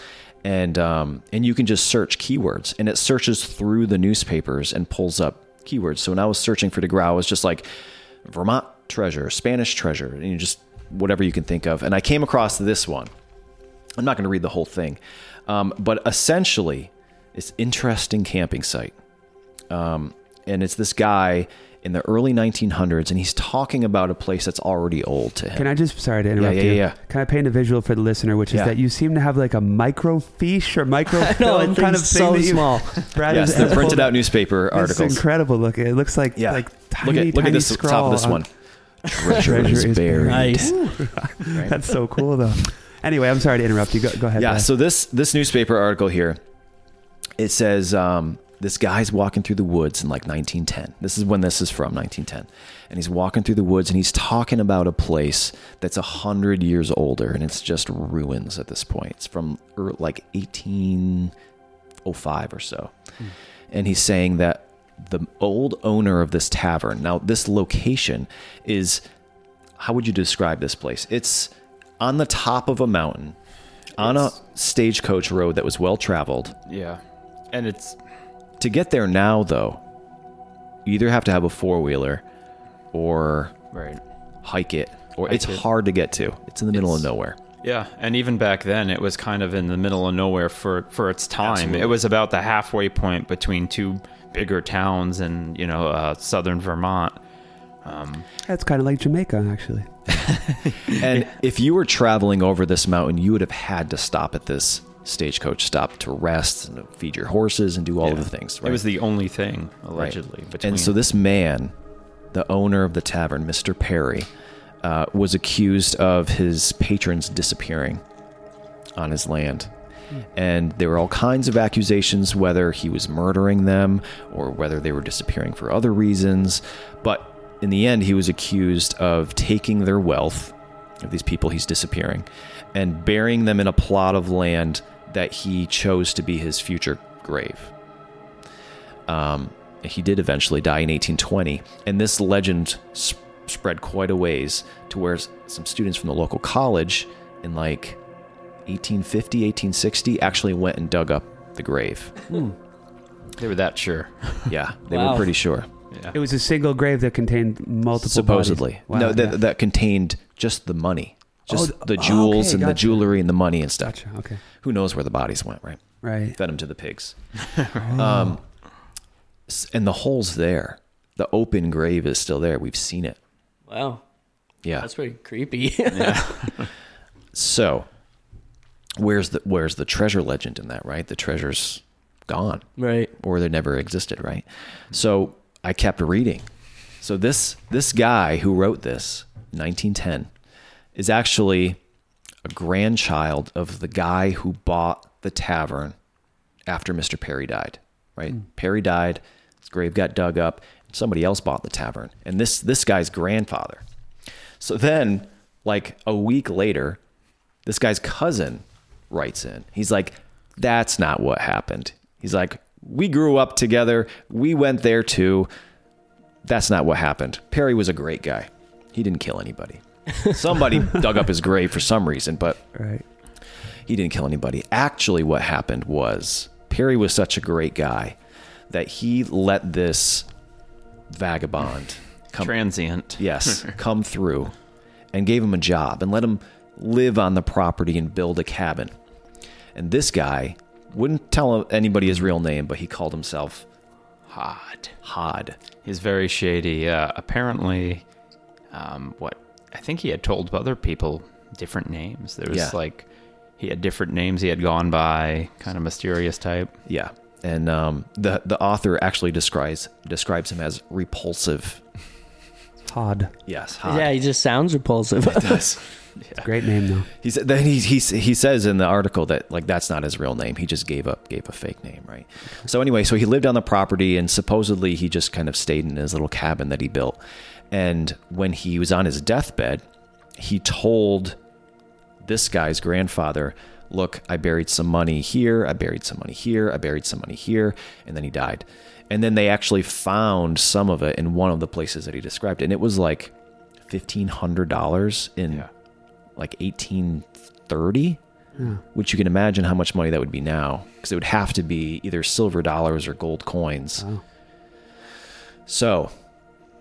and um, and you can just search keywords, and it searches through the newspapers and pulls up keywords. So when I was searching for DeGrau, it was just like Vermont treasure, Spanish treasure, and you just whatever you can think of. And I came across this one. I'm not going to read the whole thing, um, but essentially, it's interesting camping site, um, and it's this guy in the early 1900s, and he's talking about a place that's already old to him. can I just sorry to interrupt yeah, you? yeah. Can I paint a visual for the listener, which is Yeah. that you seem to have like a microfiche or microfilm (laughs) no, it's kind of thing so small. (laughs) Brad yes, is- they're (laughs) printed out newspaper articles. It's incredible looking. It looks like Yeah, like look tiny, at look tiny at this top of this on- one. Treasure, Treasure is is buried. buried. Nice. Right? That's so cool though. Anyway, I'm sorry to interrupt you. Go, go ahead. Yeah. Brad. So this this newspaper article here, it says um, this guy's walking through the woods in like 1910. This is when this is from 1910, and he's walking through the woods and he's talking about a place that's a hundred years older and it's just ruins at this point. It's from er, like 1805 or so, and he's saying that the old owner of this tavern. Now this location is how would you describe this place? It's on the top of a mountain, on a stagecoach road that was well traveled. Yeah. And it's To get there now, though, you either have to have a four wheeler or right. hike it, or Hike it's it. hard to get to. It's in the middle of nowhere. Yeah, and even back then, it was kind of in the middle of nowhere for for its time. Absolutely. It was about the halfway point between two bigger towns in you know uh, southern Vermont. Um, That's kind of like Jamaica, actually. (laughs) And if you were traveling over this mountain, you would have had to stop at this stagecoach stop to rest and feed your horses and do all of the things. Right? It was the only thing Right. allegedly. Between, And so this man, the owner of the tavern, Mr. Perry, uh, was accused of his patrons disappearing on his land. And there were all kinds of accusations whether he was murdering them or whether they were disappearing for other reasons. But in the end, he was accused of taking their wealth, of these people he's disappearing, and burying them in a plot of land that he chose to be his future grave. Um, he did eventually die in 1820, and this legend s- spread quite a ways to where some students from the local college in like 1850, 1860 actually went and dug up the grave. they were that sure. (laughs) Yeah, they Wow. were pretty sure. Yeah. It was a single grave that contained multiple. Supposedly. Wow, no, that, yeah. that contained just the money, just Oh, the jewels okay, and the jewelry and the money and stuff. Gotcha. Okay. Who knows where the bodies went? Right, Right. fed them to the pigs. (laughs) um, and the hole's there. The open grave is still there. We've seen it. Wow, Yeah. that's pretty creepy. (laughs) yeah. So, where's the where's the treasure legend in that? Right, the treasure's gone, right. or they never existed. Right. So I kept reading, So this this guy who wrote this, 1910, is actually a grandchild of the guy who bought the tavern after Mr. Perry died. Right? Hmm. Perry died, his grave got dug up, and somebody else bought the tavern. And this this guy's grandfather. So then, like a week later, this guy's cousin writes in. He's like, That's not what happened. He's like, We grew up together. We went there too. That's not what happened. Perry was a great guy. He didn't kill anybody. Somebody dug up his grave for some reason, but Right. he didn't kill anybody. Actually, what happened was Perry was such a great guy that he let this vagabond come Transient. yes, (laughs) come through and gave him a job and let him live on the property and build a cabin. And this guy wouldn't tell anybody his real name, but he called himself Hod. Hod. He's very shady. Uh, apparently, um, what I think he had told other people different names. There was Yeah. like he had different names he had gone by, kind of mysterious type. Yeah. And um, the the author actually describes describes him as repulsive. Todd. Yes, Hod. Yeah, he just sounds repulsive. does. (laughs) Great name though. He said then he, he he says in the article that like that's not his real name. He just gave up gave a fake name, right? So anyway, so he lived on the property and supposedly he just kind of stayed in his little cabin that he built. And when he was on his deathbed, he told this guy's grandfather, "Look, I buried some money here, I buried some money here, I buried some money here," and then he died. And then they actually found some of it in one of the places that he described, and it was like fifteen hundred dollars in Yeah. like 1830 hmm. which you can imagine how much money that would be now because it would have to be either silver dollars or gold coins Wow. so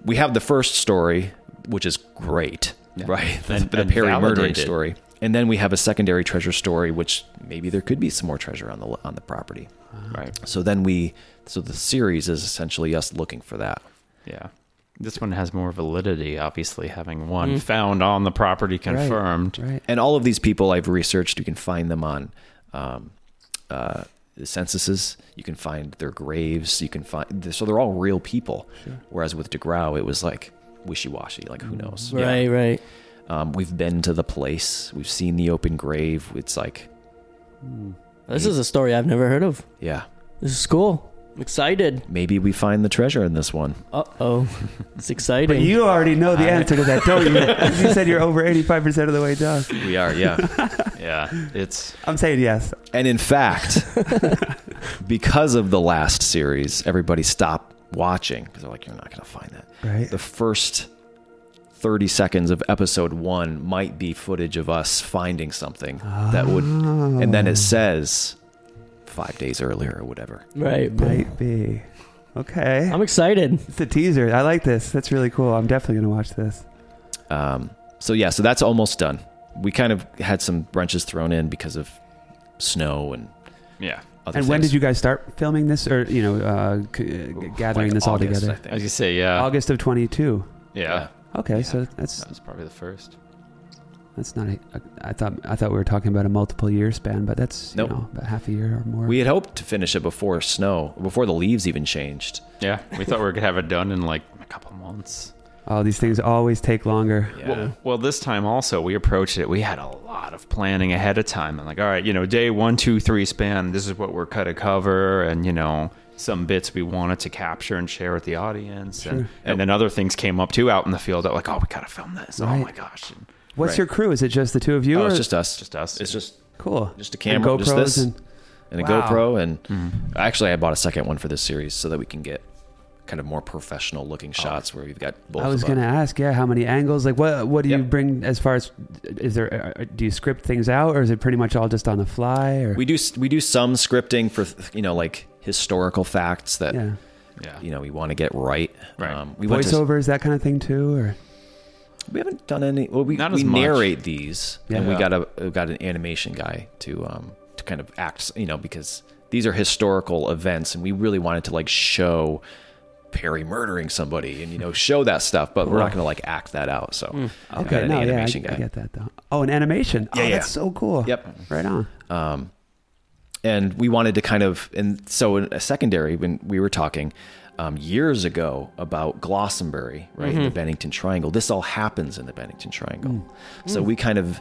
we have the first story which is great right? The, (laughs) And- the and perry murdering story. And then we have a secondary treasure story which maybe there could be some more treasure on the on the property. Right. so then we so the series is essentially us looking for that. Yeah. This one has more validity, obviously, having one found on the property confirmed. Right. And all of these people I've researched, you can find them on um, uh, the censuses. You can find their graves. You can find so they're all real people. Whereas with DeGrau, it was like wishy washy. Like who knows? right, right. Um, we've been to the place. We've seen the open grave. It's like This is a story I've never heard of. yeah, This is cool. I'm excited. maybe we find the treasure in this one. Uh oh. (laughs) It's exciting. But you already know the answer to that, don't you? (laughs) you said you're over 85% of the way done. We are, yeah. (laughs) Yeah. It's I'm saying yes. And in fact, (laughs) because of the last series, everybody stopped watching because they're like, you're not going to find that. Right. The first 30 seconds of episode one might be footage of us finding something that would, and then it says five days earlier or whatever. right. Might be. Okay. I'm excited. It's a teaser. I like this. That's really cool. I'm definitely going to watch this. Um, so yeah, so that's almost done. We kind of had some wrenches thrown in because of snow and yeah. other And when did you guys start filming this or, you know, uh, c- gathering Like this all together? I think. As you say, yeah. August of 22. Yeah. Okay, so that's That was probably the first. that's not a, I thought I thought we were talking about a multiple year span, but that's Nope. you know about half a year or more. We had hoped to finish it before snow, before the leaves even changed. Yeah. We thought we were going to have it done in like a couple months. Oh, these things always take longer. Yeah. Well, well, this time also we approached it. We had a lot of planning ahead of time, and like, all right, you know, day one, two, three span. This is what we're cut to cover, and you know, some bits we wanted to capture and share with the audience, and, Sure. and then other things came up too out in the field that like, oh, we gotta film this. Oh my gosh, and What's Right. your crew? Is it just the two of you? oh, it's just us. just us. It's just cool. just a And camera, just GoPros this, and and a Wow. GoPro, and mm-hmm. actually, I bought a second one for this series so that we can get kind of more professional looking shots where we've got both. I was going to ask, yeah, how many angles? Like, what what do you bring as far as is there? Uh, do you script things out, or is it pretty much all just on the fly? Or We do we do some scripting for you know like historical facts that yeah, yeah, you know we want to get right. Right. Um, we went to, voiceovers, that kind of thing too, or we haven't done any. Well, we Not we much. narrate these, and we Yeah. got a we got an animation guy to um to kind of act. You know because these are historical events, and we really wanted to like show. Perry murdering somebody and you know show that stuff, but we're not going to like act that out. So got okay, no, yeah, I, I get that though. Oh, an animation. Yeah, oh, yeah. that's so cool. Yep. right on. Um, and we wanted to kind of, and so in a secondary when we were talking um, years ago about Glastenbury, right, in the Bennington Triangle. This all happens in the Bennington Triangle. So we kind of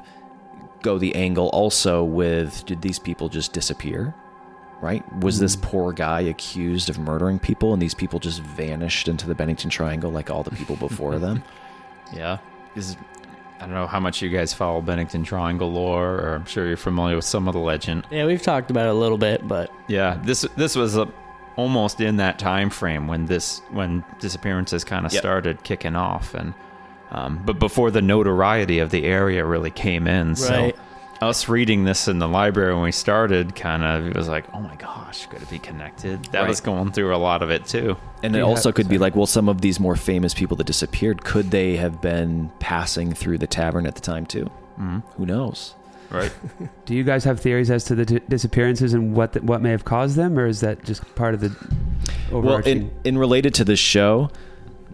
go the angle also with did these people just disappear? Right? Was this poor guy accused of murdering people and these people just vanished into the Bennington Triangle like all the people before them? (laughs) Yeah. Is I don't know how much you guys follow Bennington Triangle lore, or I'm sure you're familiar with some of the legend. Yeah, we've talked about it a little bit, but Yeah, this this was a, almost in that time frame when this when disappearances kind of Yep. started kicking off, and um, but before the notoriety of the area really came in. So Right. Us reading this in the library when we started, kind of it was like, oh my gosh, could it be connected? That was going through a lot of it too. And it Yeah, also could be like, well, some of these more famous people that disappeared, could they have been passing through the tavern at the time too? Mhm. Who knows? Right. (laughs) Do you guys have theories as to the d- disappearances and what the, what may have caused them, or is that just part of the Well, in, in related to this show,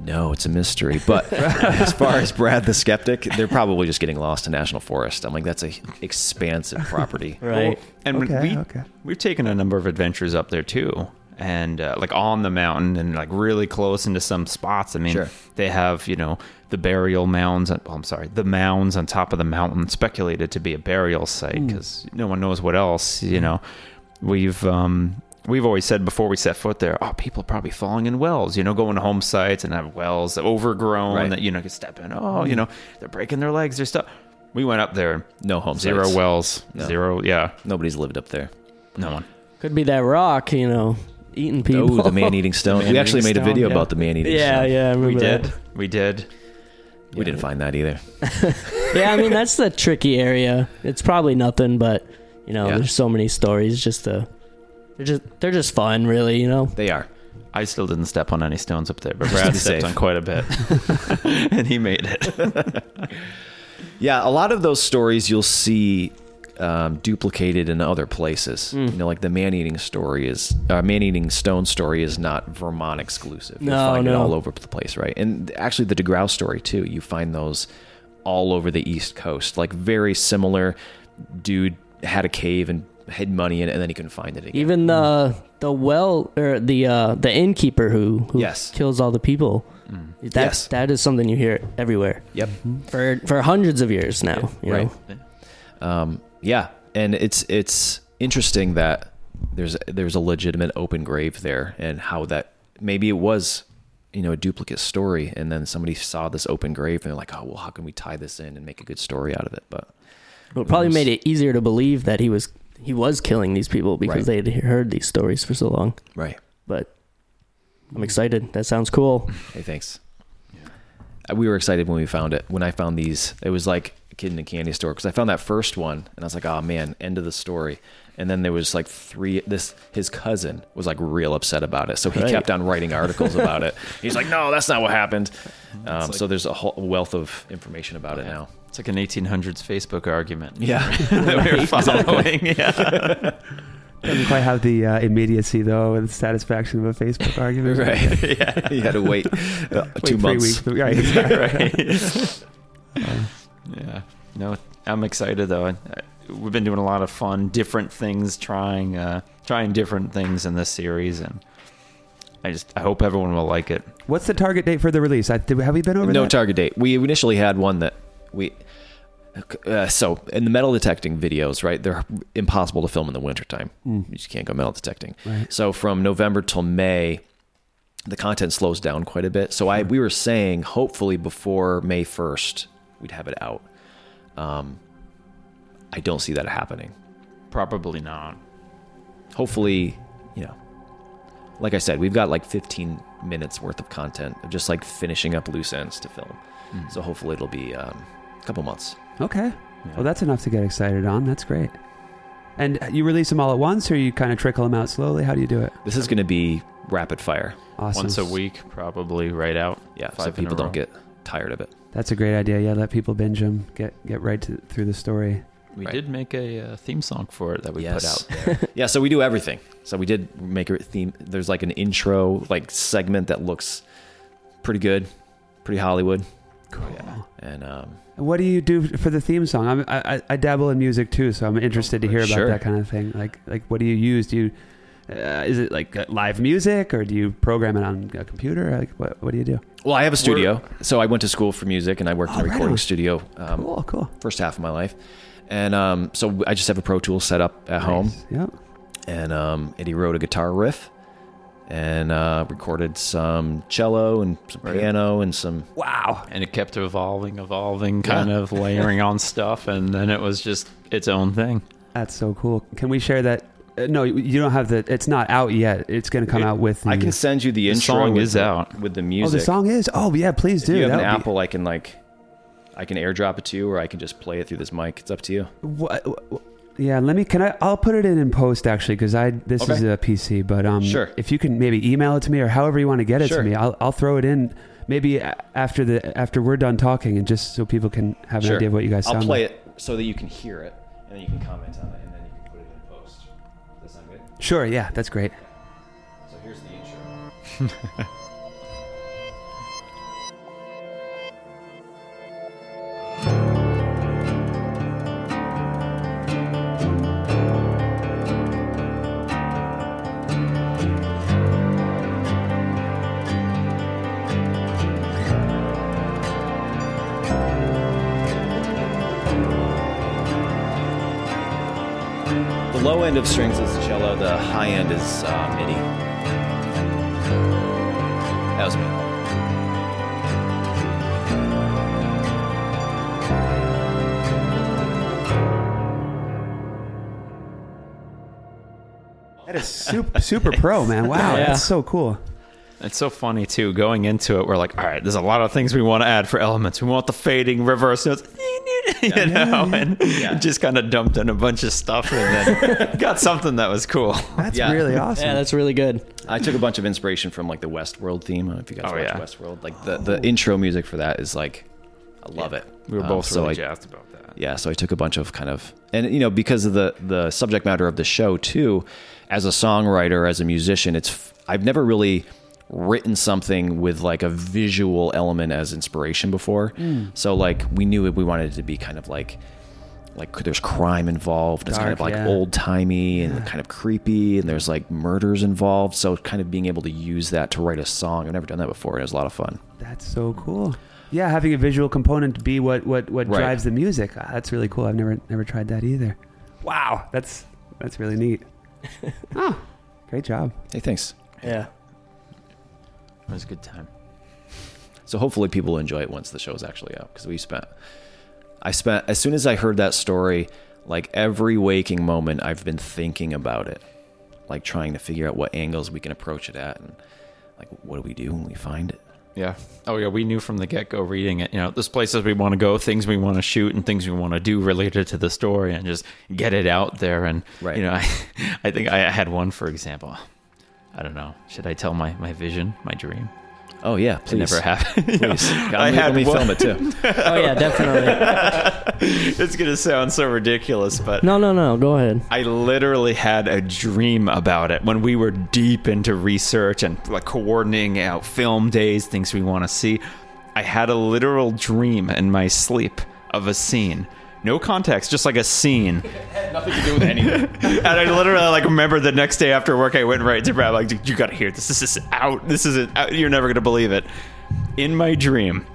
no, it's a mystery. But (laughs) as far as Brad the Skeptic, they're probably just getting lost in National Forest. I'm like, that's a expansive property. (laughs) right. And Okay, we okay. we've taken a number of adventures up there too, and uh, like on the mountain and like really close into some spots. I mean, Sure. they have you know the burial mounds. On, well, I'm sorry, the mounds on top of the mountain speculated to be a burial site because no one knows what else. You know, we've um, we've always said before we set foot there, oh, people are probably falling in wells. You know, going to home sites and have wells overgrown Right. that you know can step in. Oh, you mm-hmm. know, they're breaking their legs. Their stuff. We went up there. No home Zero sites. wells. No. Zero. Yeah. Nobody's lived up there. No one. Could be that rock, you know, eating people. Oh, the man-eating (laughs) stone. we man-eating actually made a video yeah. about the man-eating yeah, stone. yeah, I remember We did. We did. We didn't find that either. (laughs) Yeah, I mean that's the tricky area. It's probably nothing, but you know, Yeah. there's so many stories. Just to, they're just they're just fun, really. You know. They are. I still didn't step on any stones up there, but Brad be stepped safe. on quite a bit, (laughs) (laughs) and he made it. (laughs) Yeah, a lot of those stories you'll see um, duplicated in other places. Hmm. You know, like the man-eating story is uh, man-eating stone story is not Vermont exclusive. You No, find it no. all over the place, right? And actually, the DeGrau story too. You find those all over the East Coast, like very similar. Dude had a cave and hid money in it, and then he couldn't find it again. Even the the well or the uh, the innkeeper who who Yes. kills all the people. That Yes. that is something you hear everywhere Yep. for for hundreds of years now. you right. know? Um, yeah, and it's it's interesting that there's there's a legitimate open grave there, and how that maybe it was you know a duplicate story, and then somebody saw this open grave and they're like, oh well, how can we tie this in and make a good story out of it? But But it probably made it easier to believe that he was he was killing these people because Right. they had heard these stories for so long. right, But I'm excited. That sounds cool. hey, thanks. Uh, We were excited when we found it. When I found these, it was like a kid in a candy store because I found that first one and I was like, oh man, end of the story. And then there was like three. This his cousin was like real upset about it, so he Right. kept on writing articles about it. (laughs) He's like, no, that's not what happened. Um, so there's a whole wealth of information about it now. It's like an 1800s Facebook argument. Yeah, (laughs) (laughs) that we were following. Yeah. Doesn't quite have the uh, immediacy though, and the satisfaction of a Facebook argument. right. yeah. you had to wait uh, Wait two three months. weeks. Right. exactly. right. yeah. No, I'm excited though. I- I- We've been doing a lot of fun, different things, trying, uh, trying different things in this series, and I just I hope everyone will like it. What's the target date for the release? I, did, have we been over no that? target date. We initially had one that we. Uh, so in the metal detecting videos, right, they're impossible to film in the wintertime. Mm. You just can't go metal detecting. Right. So from November till May, the content slows down quite a bit. So I we were saying hopefully before May first we'd have it out. Um, I don't see that happening. Probably not. Hopefully, you know, like I said, we've got like 15 minutes worth of content of just like finishing up loose ends to film. Mm. So hopefully it'll be um, a couple months. Okay. Yeah. Well, that's enough to get excited on. That's great. And you release them all at once, or you kind of trickle them out slowly? How do you do it? This is going to be rapid fire. Awesome. once a week, probably right out. Yeah, so Five in a people don't get tired of it. That's a great idea. Yeah, let people binge them. Get get right to, through the story. We Right. did make a uh, theme song for it that we Yes. put out. There. (laughs) Yeah, so we do everything. So we did make a theme. There's like an intro like segment that looks pretty good, pretty Hollywood. Cool. Yeah. And um, What do you do for the theme song? I'm, I, I- I dabble in music too, so I'm interested to hear about Sure. that kind of thing. Like, like what do you use? Do you, uh, is it like uh, live music, or do you program it on a computer? Like, what, what do you do? well, I have a studio, so I went to school for music, and I worked in Oh, a recording on. studio um, Cool, cool. first half of my life. And um, so I just have a Pro Tools set up at home, Nice. Yep. and um, Eddie wrote a guitar riff, and uh, recorded some cello and some Right. piano and some Wow. And it kept evolving, evolving, kind Yeah. of (laughs) layering on stuff, and then it was just its own thing. That's so cool. Can we share that? Uh, no, you don't have the. It's not out yet. It's going to come It- out with. The, I can send you the, The intro. song is the- out. with the music Oh, the song is. Oh, yeah. Please If do. you have an That would be- Apple, I can like, I can airdrop it to you, or I can just play it through this mic. It's up to you. What, what- yeah, let me. Can I? I'll put it in in post actually because I this is a PC. But um, Sure. If you can maybe email it to me or however you want to get it Sure. to me, I'll I'll throw it in maybe after the after we're done talking and just so people can have an Sure. idea of what you guys I'll play like. it so that you can hear it, and then you can comment on it, and then you can put it in post. Does that sound good? Sure. Yeah, that's great. So here's the intro. (laughs) low end of strings is cello. The high end is uh, MIDI. That was me. That is super super pro, man. Wow, (laughs) Yeah. that's so cool. It's so funny too. Going into it, we're like, all right, there's a lot of things we want to add for elements. We want the fading reverse notes, (laughs) you know, and just kind of dumped in a bunch of stuff and then (laughs) got something that was cool. That's Yeah. really awesome. Yeah, that's really good. I took a bunch of inspiration from like the Westworld theme. I don't know if you guys Oh, watch yeah. Westworld. Like the, the intro music for that is like, I love it. We were Um, both so really I, jazzed about that. yeah so i took a bunch of kind of and you know because of the the subject matter of the show too as a songwriter as a musician it's I've never really written something with like a visual element as inspiration before so like we knew it we wanted it to be kind of like like there's crime involved it's kind of like yeah. old timey and kind of creepy and there's like murders involved so kind of being able to use that to write a song i've never done that before and it was a lot of fun That's so cool. Yeah, having a visual component be what what what Right. drives the music. Ah, that's really cool. I've never never tried that either. Wow, that's that's really neat. (laughs) oh, great job. hey thanks Yeah. It was a good time. So hopefully people will enjoy it once the show's actually out because we spent I spent as soon as I heard that story, like every waking moment I've been thinking about it. Like trying to figure out what angles we can approach it at and like what do we do when we find it? Yeah. Oh, yeah. We knew from the get go reading it, you know, there's places we want to go, things we want to shoot, and things we want to do related to the story and just get it out there. And, Right. you know, I, (laughs) I think I had one, for example. I don't know. Should I tell my, my vision, my dream? Oh yeah, It please. never happened. (laughs) Please. Gotta I make- had let me one- film it too. (laughs) Oh yeah, definitely. (laughs) it's going to sound so ridiculous, but No, no, no. Go ahead. I literally had a dream about it when we were deep into research and like coordinating out film days, things we want to see. I had a literal dream in my sleep of a scene. No context, just like a scene. Nothing to do with anything. (laughs) And I literally like remember the next day after work, I went right to Brad like, "You got to hear this. This is out. This is out. You're never gonna believe it." In my dream,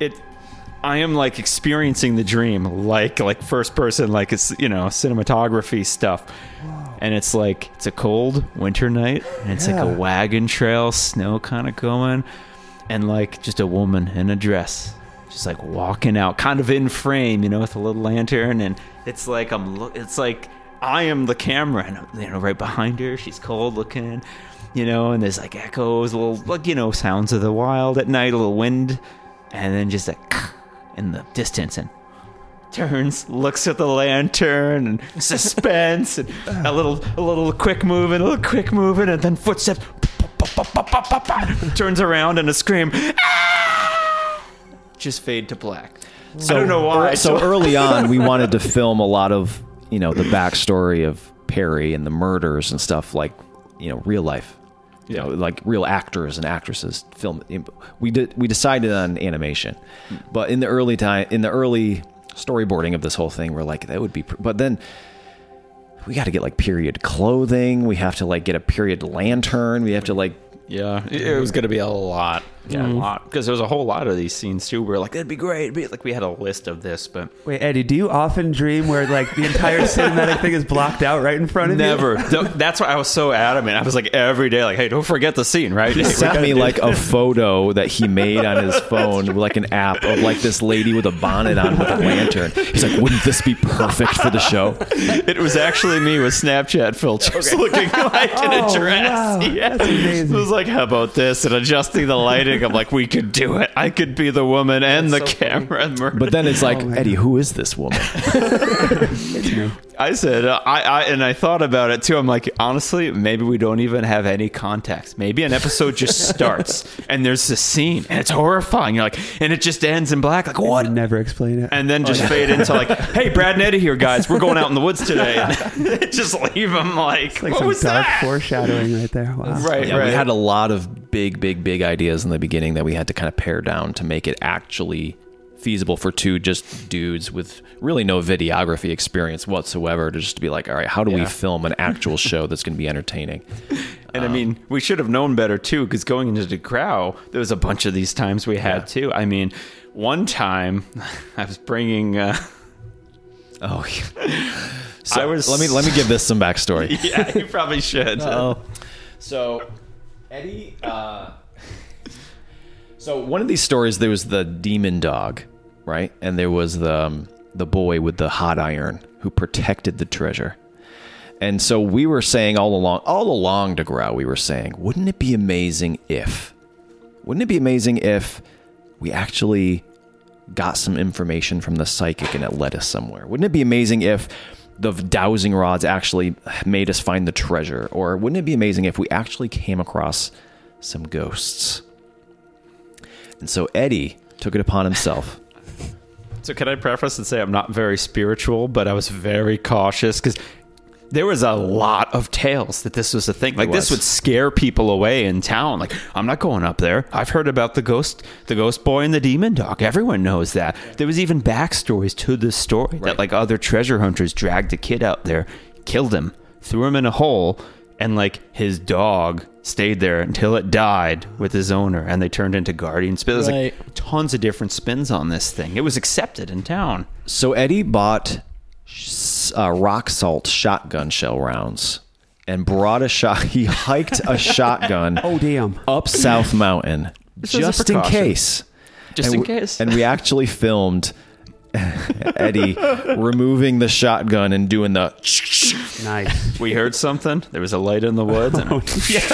it, I am like experiencing the dream like like first person, like it's you know cinematography stuff, and it's like it's a cold winter night, and it's like a wagon trail, snow kind of going, and like just a woman in a dress just like walking out kind of in frame you know with a little lantern and it's like i'm look it's like i am the camera and you know right behind her she's cold looking you know and there's like echoes little like you know sounds of the wild at night a little wind and then just like (laughs) in the distance and turns looks at the lantern and (laughs) suspense and a little a little quick moving a little quick moving and then footsteps (laughs) turns around and a scream! Just fade to black So, I don't know why. So early (laughs) on, we wanted to film a lot of, you know, the backstory of Perry and the murders and stuff like, you know, real life. you know, like real actors and actresses film. We did we decided on animation, but in the early time, in the early storyboarding of this whole thing, we're like that would be. pr- But then we got to get like period clothing. We have to like get a period lantern. We have to like Yeah, it, it was going to be a lot. Yeah, a mm. lot. Because there was a whole lot of these scenes too. We were like, it'd be great. It'd be, like we had a list of this, but Wait, Eddie, do you often dream where like the entire (laughs) cinematic thing is blocked out right in front of you? never. That's why I was so adamant. I was like every day, like, hey, don't forget the scene, right? He sent me like a photo that he made on his phone, like an app of like this lady with a bonnet on with a lantern. He's like, "Wouldn't this be perfect for the show?" it was actually me with Snapchat filters looking like in a Oh, dress. wow. Yeah. That's. It was like, how about this? And adjusting the lighting. I'm like, we could do it. I could be the woman and the camera. and. But then it's like, Oh, man. Eddie, who is this woman? (laughs) (laughs) I said, uh, I, I, and I thought about it too. I'm like, honestly, maybe we don't even have any context. Maybe an episode just (laughs) starts and there's this scene and it's horrifying. You're like, and it just ends in black. Like, What? what? Never explain it. and then just fade into like, (laughs) "Hey, Brad and Eddie here, guys. We're going out in the woods today." And (laughs) just leave them like, like "What some was dark that?" foreshadowing right there. Wow. Right, Yeah, right. we had a lot of big, big, big ideas in the beginning that we had to kind of pare down to make it actually feasible for two just dudes with really no videography experience whatsoever to just be like, all right, how do we film an actual show that's going to be entertaining? (laughs) and I mean, we should have known better too, because going into the crow, there was a bunch of these times we had too. I mean, one time (laughs) I was bringing. Uh, Oh, so I was- let me let me give this some backstory. (laughs) yeah, you probably should. Oh, So, Eddie. Uh, so one of these stories, there was the demon dog, right? And there was the um, the boy with the hot iron who protected the treasure. And so we were saying all along, all along to Grau, we were saying, wouldn't it be amazing if, wouldn't it be amazing if we actually got some information from the psychic and it led us somewhere? Wouldn't it be amazing if the dowsing rods actually made us find the treasure? Or wouldn't it be amazing if we actually came across some ghosts? And so Eddie took it upon himself. So can I preface and say I'm not very spiritual, but I was very cautious because there was a lot of tales that this was a thing. Like this would scare people away in town. Like I'm not going up there. I've heard about the ghost, the ghost boy and the demon dog. Everyone knows that. There was even backstories to this story that like other treasure hunters dragged a kid out there, killed him, threw him in a hole, and like his dog stayed there until it died with his owner, and they turned into guardians. But there's Right. like tons of different spins on this thing. It was accepted in town. So Eddie bought uh, rock salt shotgun shell rounds and brought a shot. (laughs) He hiked a (laughs) shotgun Oh damn. up South Mountain is just in case. Just and in we- case. And we actually filmed (laughs) Eddie removing the shotgun and doing the. Nice. we heard something. There was a light in the woods. And (laughs) oh,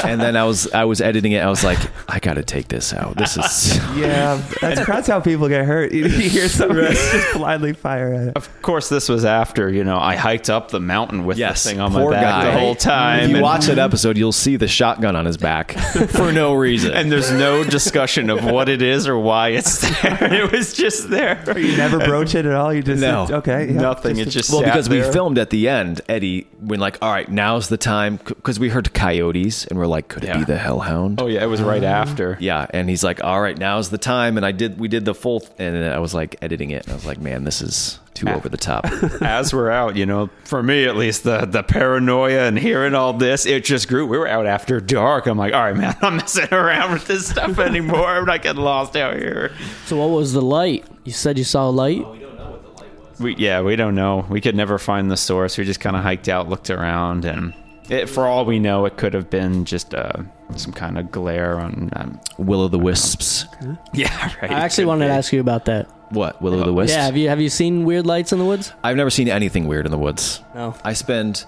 And then I was I was editing it. I was like, I got to take this out. This is. (laughs) Yeah, that's, that's how people get hurt. You, you hear something, just blindly fire at it. of course, this was after you know I hiked up the mountain with Yes, the thing on my back guy. the whole time. If you and, watch that episode, you'll see the shotgun on his back for no reason. and there's no discussion of what it is or why it's there. It was just there. You never broach it at all. You just No. okay. yeah, Nothing. It a- just Well, sat because we filmed at the end, Eddie went like, "All right, now's the time," because we heard coyotes, and we're like, "Could it Yeah. be the hellhound?" Oh yeah, it was right after. Yeah, and he's like, "All right, now's the time," and I did. We did the full, and I was like editing it, and I was like, "Man, this is too over the top." (laughs) As we're out, you know, for me at least, the the paranoia and hearing all this, it just grew. We were out after dark. I'm like, all right, man, (laughs) I'm not messing around with this stuff (laughs) anymore. I'm not getting lost out here. so what was the light? You said you saw a light. We, don't know what the light was. yeah, we don't know. We could never find the source. We just kind of hiked out, looked around, and it, for all we know, it could have been just uh, some kind of glare on. Um, Will o' the wisps. yeah, right. I actually wanted to ask you about that. What? Will o' the wisps? Yeah, have you have you seen weird lights in the woods? I've never seen anything weird in the woods. No. I spend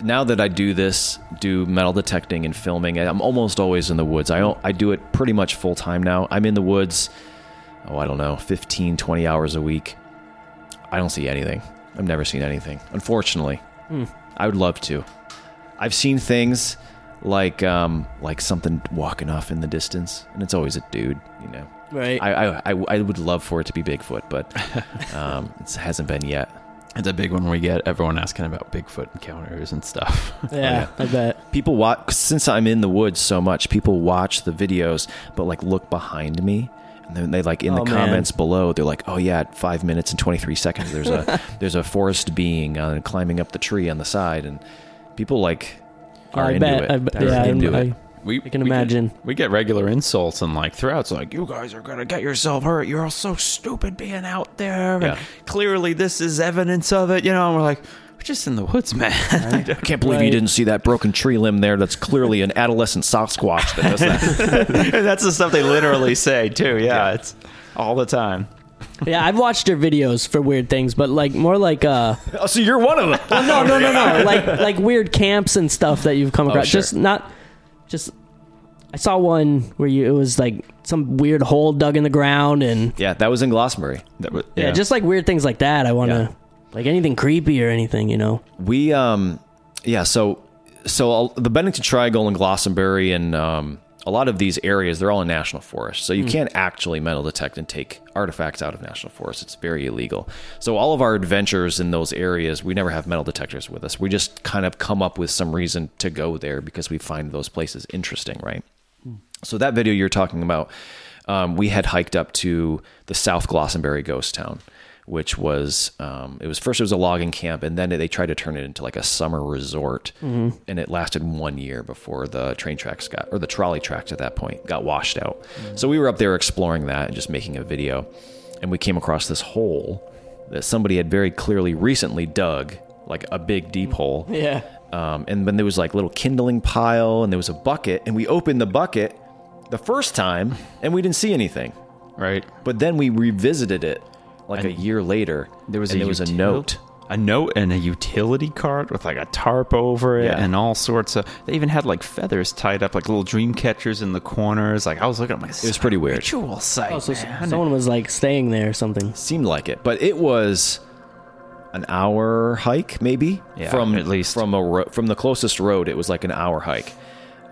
now that I do this, do metal detecting and filming. I'm almost always in the woods. I I do it pretty much full time now. I'm in the woods. Oh, I don't know, 15, 20 hours a week. I don't see anything. I've never seen anything. Unfortunately, I would love to. I've seen things like um, like something walking off in the distance, and it's always a dude. You know, Right. I I, I, I would love for it to be Bigfoot, but (laughs) um, it hasn't been yet. It's a big one we get everyone asking about Bigfoot encounters and stuff. (laughs) Yeah, I bet. People watch since I'm in the woods so much. People watch the videos, but like look behind me, and then they like in Oh, the man. comments below, they're like, "Oh yeah, at five minutes and 23 seconds, there's a (laughs) there's a forest being uh, climbing up the tree on the side," and people like are I into bet. it. I bet. They're Yeah, into I, it. We, I can we get- imagine. we get regular insults and like throughout. It's like you guys are gonna get yourself hurt. You're all so stupid being out there. And clearly, this is evidence of it. You know, and we're like, we're just in the woods, man. (laughs) I can't believe you didn't see that broken tree limb there. That's clearly an adolescent Sasquatch that does that. (laughs) That's the stuff they literally say too. Yeah, it's all the time. yeah, I've watched your videos for weird things, but like more like uh oh, so you're one of them. no no no no (laughs) like like weird camps and stuff that you've come across. sure. Just not just. I saw one where you it was like some weird hole dug in the ground and Yeah, that was in Glastenbury. That was, yeah, just like weird things like that. I want to Yeah. like anything creepy or anything, you know. We um yeah, so so the Bennington Triangle and Glastenbury and um a lot of these areas they're all in national forest. So you can't actually metal detect and take artifacts out of national forest. It's very illegal. So all of our adventures in those areas, we never have metal detectors with us. We just kind of come up with some reason to go there because we find those places interesting, right? So that video you're talking about, um, we had hiked up to the South Glastenbury ghost town, which was um, it was first it was a logging camp, and then they tried to turn it into like a summer resort, and it lasted one year before the train tracks got or the trolley tracks at that point got washed out. So we were up there exploring that and just making a video, and we came across this hole that somebody had very clearly recently dug, like a big deep hole. Yeah. Um, and then there was like little kindling pile, and there was a bucket, and we opened the bucket the first time, and we didn't see anything. right. But then we revisited it like a year later. There was and a there was a note. a note, and a utility cart with like a tarp over it, Yeah. and all sorts of. They even had like feathers tied up, like little dream catchers in the corners. Like I was looking, at my. It was pretty weird. Ritual site. Oh, so man. someone was like staying there or something. Seemed like it, but it was an hour hike, maybe Yeah, from at least. from a ro- from the closest road. It was like an hour hike.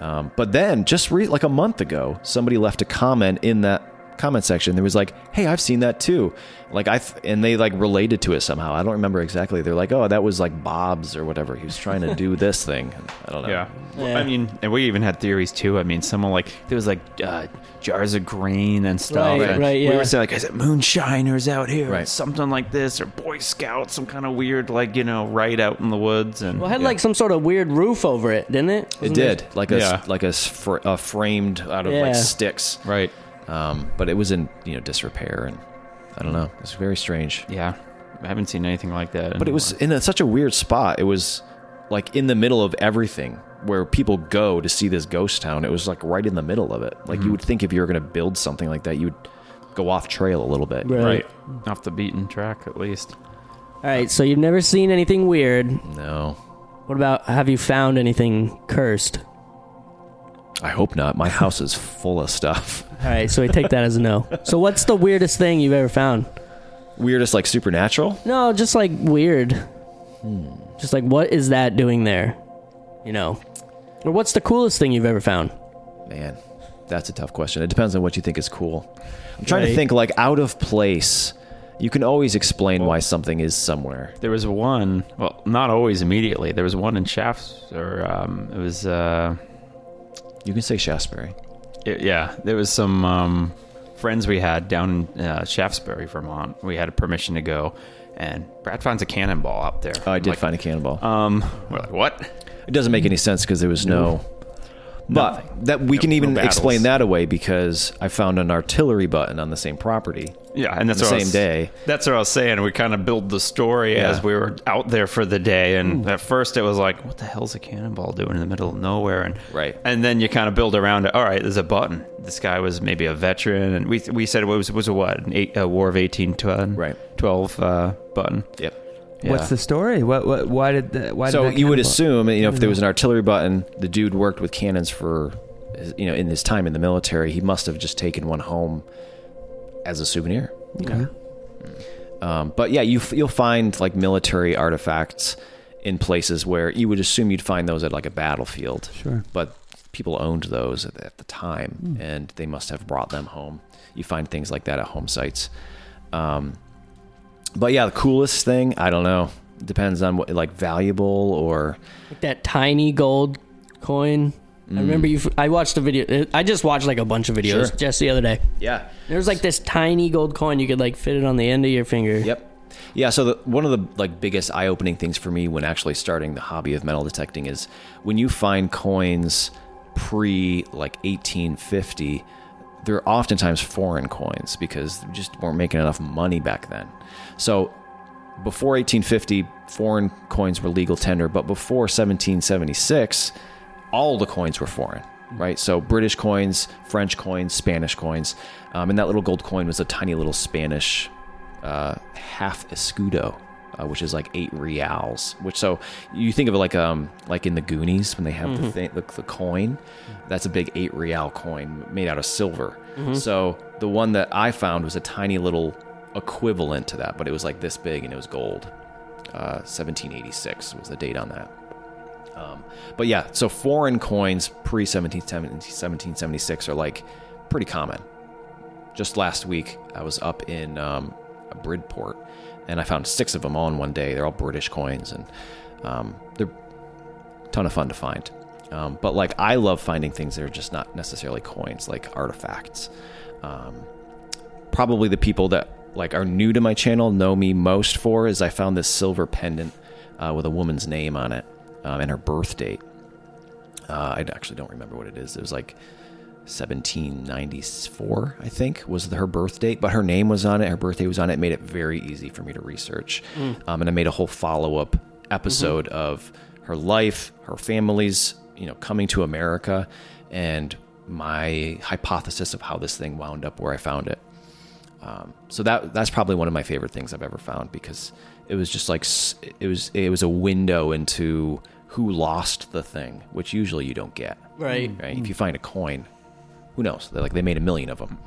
Um, but then, just re- like a month ago, somebody left a comment in that comment section. There was like, "Hey, I've seen that too." Like I and they like related to it somehow. I don't remember exactly. They're like, "Oh, that was like Bob's or whatever. He was trying to do (laughs) this thing." I don't know. Yeah. Well, I mean, and we even had theories too. I mean, someone like there was like uh, jars of grain and stuff. Right, and right, We were saying like, is it moonshiners out here? Right. Something like this, or Boy Scouts, some kind of weird like you know right out in the woods. And Well, it had like some sort of weird roof over it, didn't it? It Wasn't did like a Yeah. like a, s- fr- a framed out of Yeah. like sticks. right. Um, but it was in you know disrepair and I don't know. It was very strange. Yeah, I haven't seen anything like that. But it was in a, such a weird spot. It was like in the middle of everything where people go to see this ghost town. It was like right in the middle of it. Like you would think if you were going to build something like that, you'd go off trail a little bit. Right. right off the beaten track at least. All right, so you've never seen anything weird. No, What about have you found anything cursed? I hope not. My house is full of stuff. (laughs) All right, so we take that as a no. So what's the weirdest thing you've ever found? Weirdest like supernatural. No, just like weird. Just like what is that doing there? You know. Or what's the coolest thing you've ever found? Man, that's a tough question. It depends on what you think is cool. I'm trying to think like out of place. You can always explain why something is somewhere. There was one, well, not always immediately. There was one in Shafts, or um, it was, uh, You can say Shaftesbury. it- yeah, there was some um, friends we had down in uh, Shaftesbury, Vermont. We had permission to go, and Brad finds a cannonball out there. Oh, I I'm did like, find a cannonball. Um, we're like, what? It doesn't make any sense because there was no. But that we No- can even no explain that away because I found an artillery button on the same property. Yeah, and that's The same was- day. That's what I was saying. We kind of build the story Yeah. as we were out there for the day, and at first it was like, "What the hell's a cannonball doing in the middle of nowhere?" And Right. and then you kind of build around it. All right, there's a button. This guy was maybe a veteran, and we we said it was was a what an eight, a War of eighteen twelve Right. twelve uh, button. Yep. Yeah. What's the story? What? What? Why did? The, why? so did that you would cannonball- assume, you know, if there was an artillery button, the dude worked with cannons for, you know, in his time in the military. He must have just taken one home as a souvenir. Okay. Um, but yeah, you you'll find like military artifacts in places where you would assume you'd find those at like a battlefield. Sure. But people owned those at the, at the time, and they must have brought them home. You find things like that at home sites. Um, but yeah, the coolest thing, I don't know. Depends on what, like valuable or Like that tiny gold coin. I mm. remember you. I watched a video. Uh, I just watched like a bunch of videos Sure. just the other day. yeah. There was like this tiny gold coin. You could like fit it on the end of your finger. Yep. Yeah, so the, one of the like biggest eye-opening things for me when actually starting the hobby of metal detecting is when you find coins pre like 1850, they're oftentimes foreign coins because they just weren't making enough money back then. So before 1850, foreign coins were legal tender, but before 1776, all the coins were foreign, right? So British coins, French coins, Spanish coins, um, and that little gold coin was a tiny little Spanish uh, half escudo, uh, which is like eight reals. Which so you think of it like um like in the Goonies when they have the, thing, the the coin, that's a big eight real coin made out of silver. So the one that I found was a tiny little equivalent to that, but it was like this big and it was gold. Uh, 1786 was the date on that. Um, but yeah, so foreign coins pre 1776 are like pretty common. Just last week, I was up in um, Bridport and I found six of them all in one day. They're all British coins and um, they're a ton of fun to find. Um, but like, I love finding things that are just not necessarily coins, like artifacts. Um, probably the people that like are new to my channel know me most for is I found this silver pendant uh, with a woman's name on it um, and her birth date. Uh, I actually don't remember what it is. It was like 1794, I think, was her birth date, but her name was on it. Her birthday was on it. it made it very easy for me to research. Um, and I made a whole follow up episode of her life, her family's, you know, coming to America, and my hypothesis of how this thing wound up where I found it. Um, so that that's probably one of my favorite things I've ever found because it was just like it was it was a window into who lost the thing, which usually you don't get. Right. Right? If you find a coin, who knows? They're like they made a million of them.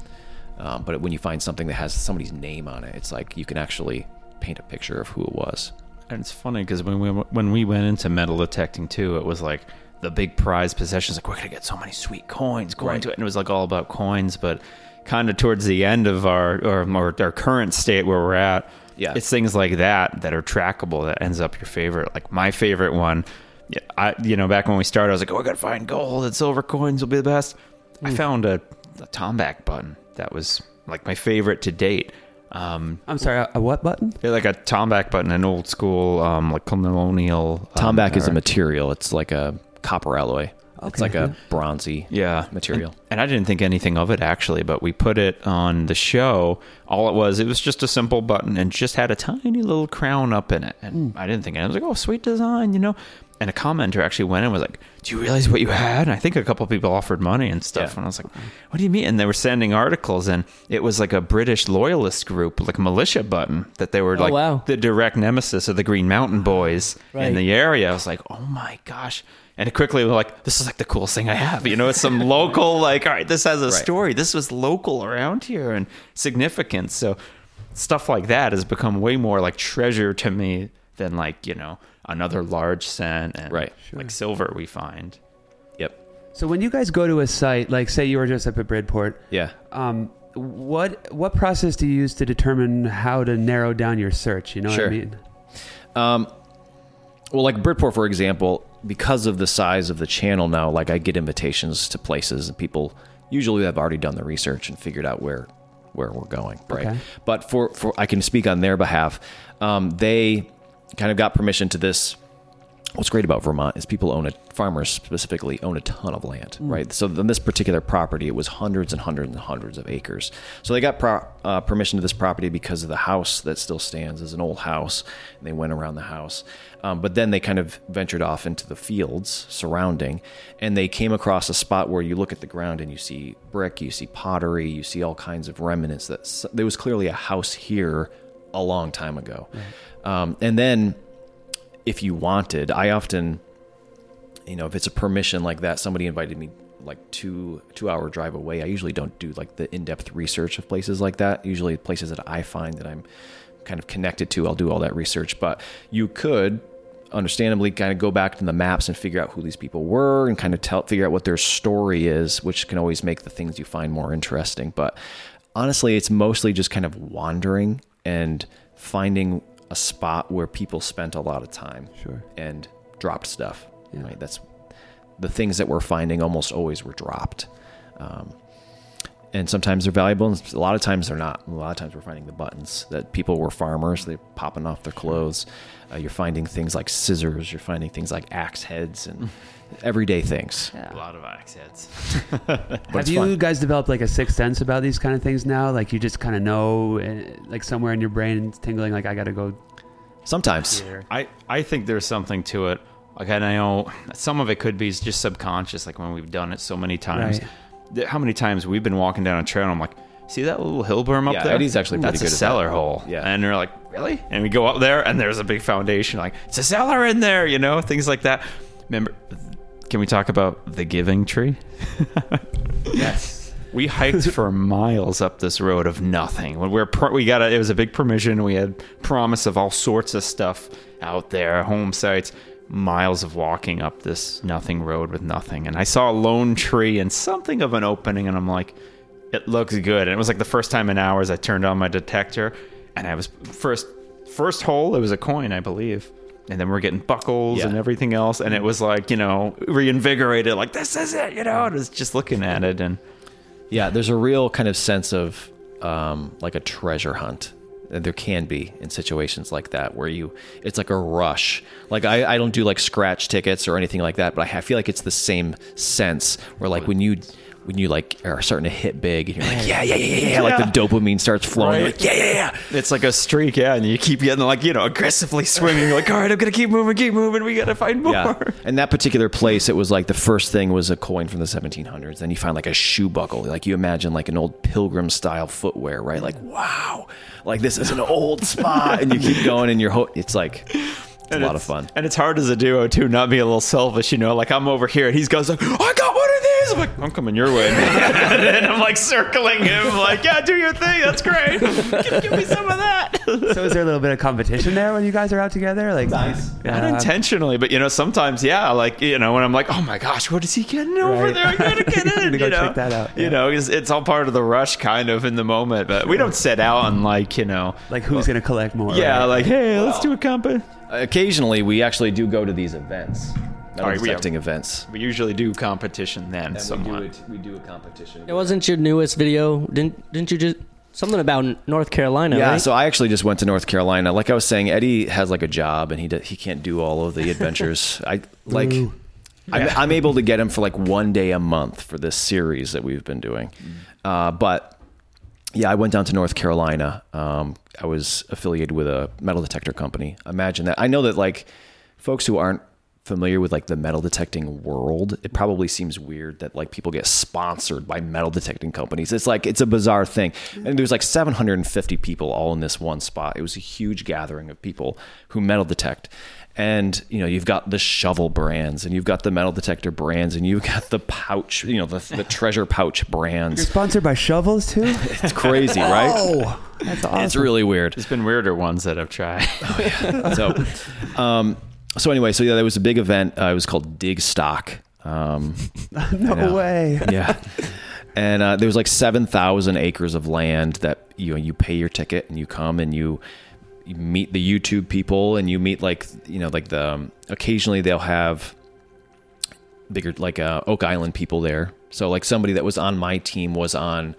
Um, but when you find something that has somebody's name on it, it's like you can actually paint a picture of who it was. And it's funny because when we when we went into metal detecting too, it was like the big prize possessions. Like we're gonna get so many sweet coins going Right. to it, and it was like all about coins. But kind of towards the end of our or, or our current state where we're at, Yeah. it's things like that that are trackable that ends up your favorite. Like my favorite one, yeah, I you know back when we started, I was like, oh, I gotta find gold and silver coins will be the best. I found a, a Tombac button that was like my favorite to date. Um, I'm sorry, a, a what button? they're like a Tombac button, an old school, um, like colonial. Um, Tombac is a material. It's like a copper alloy. It's like a bronzy yeah material. And, and I didn't think anything of it actually, but we put it on the show. All it was, it was just a simple button and just had a tiny little crown up in it. And hmm. I didn't think it. I was like, oh, sweet design, you know. And a commenter actually went and was like, "Do you realize what you had?" And I think a couple people offered money and stuff. Yeah. And I was like, "What do you mean?" And they were sending articles, and it was like a British loyalist group, like a militia button that they were oh, like wow. the direct nemesis of the Green Mountain Boys Right. in the area. I was like, "Oh my gosh!" And it quickly was like, "This is like the coolest thing I have." You know, it's some local (laughs) like, all right, this has a story. This was local around here and significant. So stuff like that has become way more like treasure to me than like you know another large cent and Right. like silver we find. Yep. So when you guys go to a site, like say you were just up at Bridport, Yeah. um, what what process do you use to determine how to narrow down your search? You know Sure. what I mean? Um, well, like Bridport, for example, because of the size of the channel now, like I get invitations to places, and people usually have already done the research and figured out where where we're going, right? Okay. But for for I can speak on their behalf. Um, they kind of got permission to this. What's great about Vermont is people own it. Farmers specifically own a ton of land, right? So on this particular property, it was hundreds and hundreds and hundreds of acres. So they got pro- uh, permission to this property because of the house that still stands as an old house, and they went around the house. Um, but then they kind of ventured off into the fields surrounding, and they came across a spot where you look at the ground and you see brick, you see pottery, you see all kinds of remnants. That there was clearly a house here a long time ago, um, and then if you wanted, I often, you know, if it's a permission like that, somebody invited me like two two hour drive away. I usually don't do like the in depth research of places like that. Usually places that I find that I'm kind of connected to, I'll do all that research. But you could understandably kind of go back to the maps and figure out who these people were and kind of tell figure out what their story is, which can always make the things you find more interesting. But honestly, it's mostly just kind of wandering and finding a spot where people spent a lot of time Sure. and dropped stuff. Yeah. Right? That's the things that we're finding almost always were dropped. Um, and sometimes they're valuable, and a lot of times they're not. A lot of times we're finding the buttons that people were farmers, they're popping off their clothes. Uh, you're finding things like scissors, you're finding things like axe heads and (laughs) everyday things. A lot of axe heads. (laughs) Have you fun. guys developed like a sixth sense about these kind of things now? Like you just kind of know, uh, like somewhere in your brain, it's tingling. Like I got to go Sometimes. here. I, I think there's something to it. Like I know some of it could be just subconscious, like when we've done it so many times. Right. How many times we've been walking down a trail and I'm like, see that little hill berm up Yeah, there? Eddie's actually pretty That's good a at that. cellar hole. Yeah. And they're like, really? And we go up there and there's a big foundation. Like, it's a cellar in there, you know, things like that. Remember, can we talk about the giving tree? (laughs) Yes. We hiked for miles up this road of nothing. When we we're pro- we got a, it was a big permission. We had promise of all sorts of stuff out there, home sites, miles of walking up this nothing road with nothing. And I saw a lone tree and something of an opening, and I'm like, it looks good. And it was like the first time in hours I turned on my detector, and I was first first hole. It was a coin, I believe. And then we're getting buckles Yeah. and everything else, and it was like you know reinvigorated. Like this is it, you know. It was just looking at it and. Yeah, there's a real kind of sense of um, like a treasure hunt. And There can be in situations like that where you, it's like a rush. Like I, I don't do like scratch tickets or anything like that, but I feel like it's the same sense where like when you, when you like are starting to hit big and you're like, yeah, yeah, yeah, yeah, yeah. like the dopamine starts flowing. Right. like, yeah, yeah, yeah. It's like a streak, yeah, and you keep getting like you know aggressively swinging. You're like, all right, I'm gonna keep moving, keep moving. We gotta find more. Yeah. And that particular place, it was like the first thing was a coin from the 1700s. Then you find like a shoe buckle. Like you imagine like an old pilgrim style footwear, right? Like, wow, like this is an old spot. And you keep going and you're, ho- it's like, it's a And lot of fun. and it's hard as a duo too, not be a little selfish, you know. Like I'm over here, and he's goes, like, I got one of these. I'm like, I'm coming your way, man. (laughs) and I'm like circling him, like, yeah, do your thing. That's great. (laughs) give, give me some of that. So is there a little bit of competition there when you guys are out together? Like nice. Not intentionally, but you know, sometimes, yeah, like you know, when I'm like, oh my gosh, what is he getting over Right. there? I gotta (laughs) get in. Gotta go you know? check that out, You know, it's, it's all part of the rush, kind of in the moment. But we don't set out and like, you know, Like who's gonna collect more? yeah, right? like hey, let's do a comp. Occasionally, we actually do go to these events, metal All right, we- detecting events. We usually do competition then, somewhat. we do a competition. It wasn't your newest video. Didn't didn't you just something about North Carolina? Yeah, right? so I actually just went to North Carolina. Like I was saying, Eddie has like a job, and he do, he can't do all of the adventures. (laughs) I like. Boo. I'm, I'm able to get him for like one day a month for this series that we've been doing, uh, but yeah, I went down to North Carolina. Um, I was affiliated with a metal detector company. Imagine that. I know that like folks who aren't familiar with like the metal detecting world, it probably seems weird that like people get sponsored by metal detecting companies. It's like it's a bizarre thing. And there's like 750 people all in this one spot. It was a huge gathering of people who metal detect. And you know you've got the shovel brands, and you've got the metal detector brands, and you've got the pouch, you know the, the (laughs) treasure pouch You're brands. sponsored by shovels too. (laughs) It's crazy, right? (laughs) Oh, that's awesome. It's really weird. There's been weirder ones that I've tried. oh, yeah. so, um, so anyway, so yeah, there was a big event. Uh, it was called Dig Stock. Um, (laughs) no yeah. way. (laughs) yeah, and uh, there was like seven thousand acres of land that you know you pay your ticket and you come and you, you meet the YouTube people and you meet like you know like the um, occasionally they'll have bigger like uh, Oak Island people there. So like somebody that was on my team was on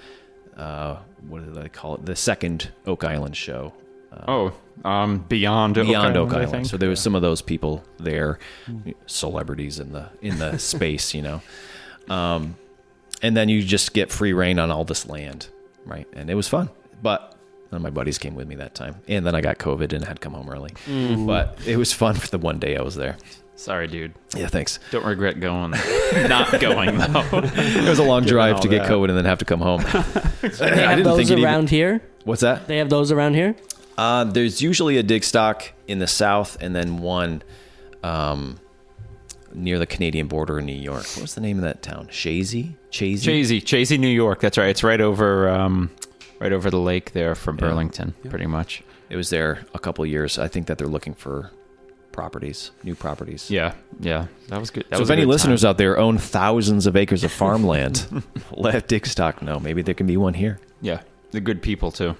uh, what do they call it? The second Oak Island show. oh, um, beyond beyond Oak Oak I Island. So there was some of those people there, celebrities in the in the (laughs) space, you know. Um, and then you just get free reign on all this land, right? And it was fun, but none of my buddies came with me that time. And then I got COVID and had to come home early. But it was fun for the one day I was there. Sorry, dude. Yeah, thanks. Don't regret going. (laughs) Not going though. It was a long drive all to get. COVID and then have to come home. (laughs) they I have didn't those think you'd around here. What's that? They have those around here. Uh, there's usually a dig stock in the south, and then one um, near the Canadian border in New York. What was the name of that town? Shazy? Chazy? Chazy, Chazy, New York. That's right. It's right over, um, right over the lake there from Burlington, pretty much. It was there a couple years. I think that they're looking for properties, new properties. Yeah, yeah. That was good. That so was if any listeners time. out there own thousands of acres of (laughs) farmland, let Digstock know. Maybe there can be one here. yeah, the good people too.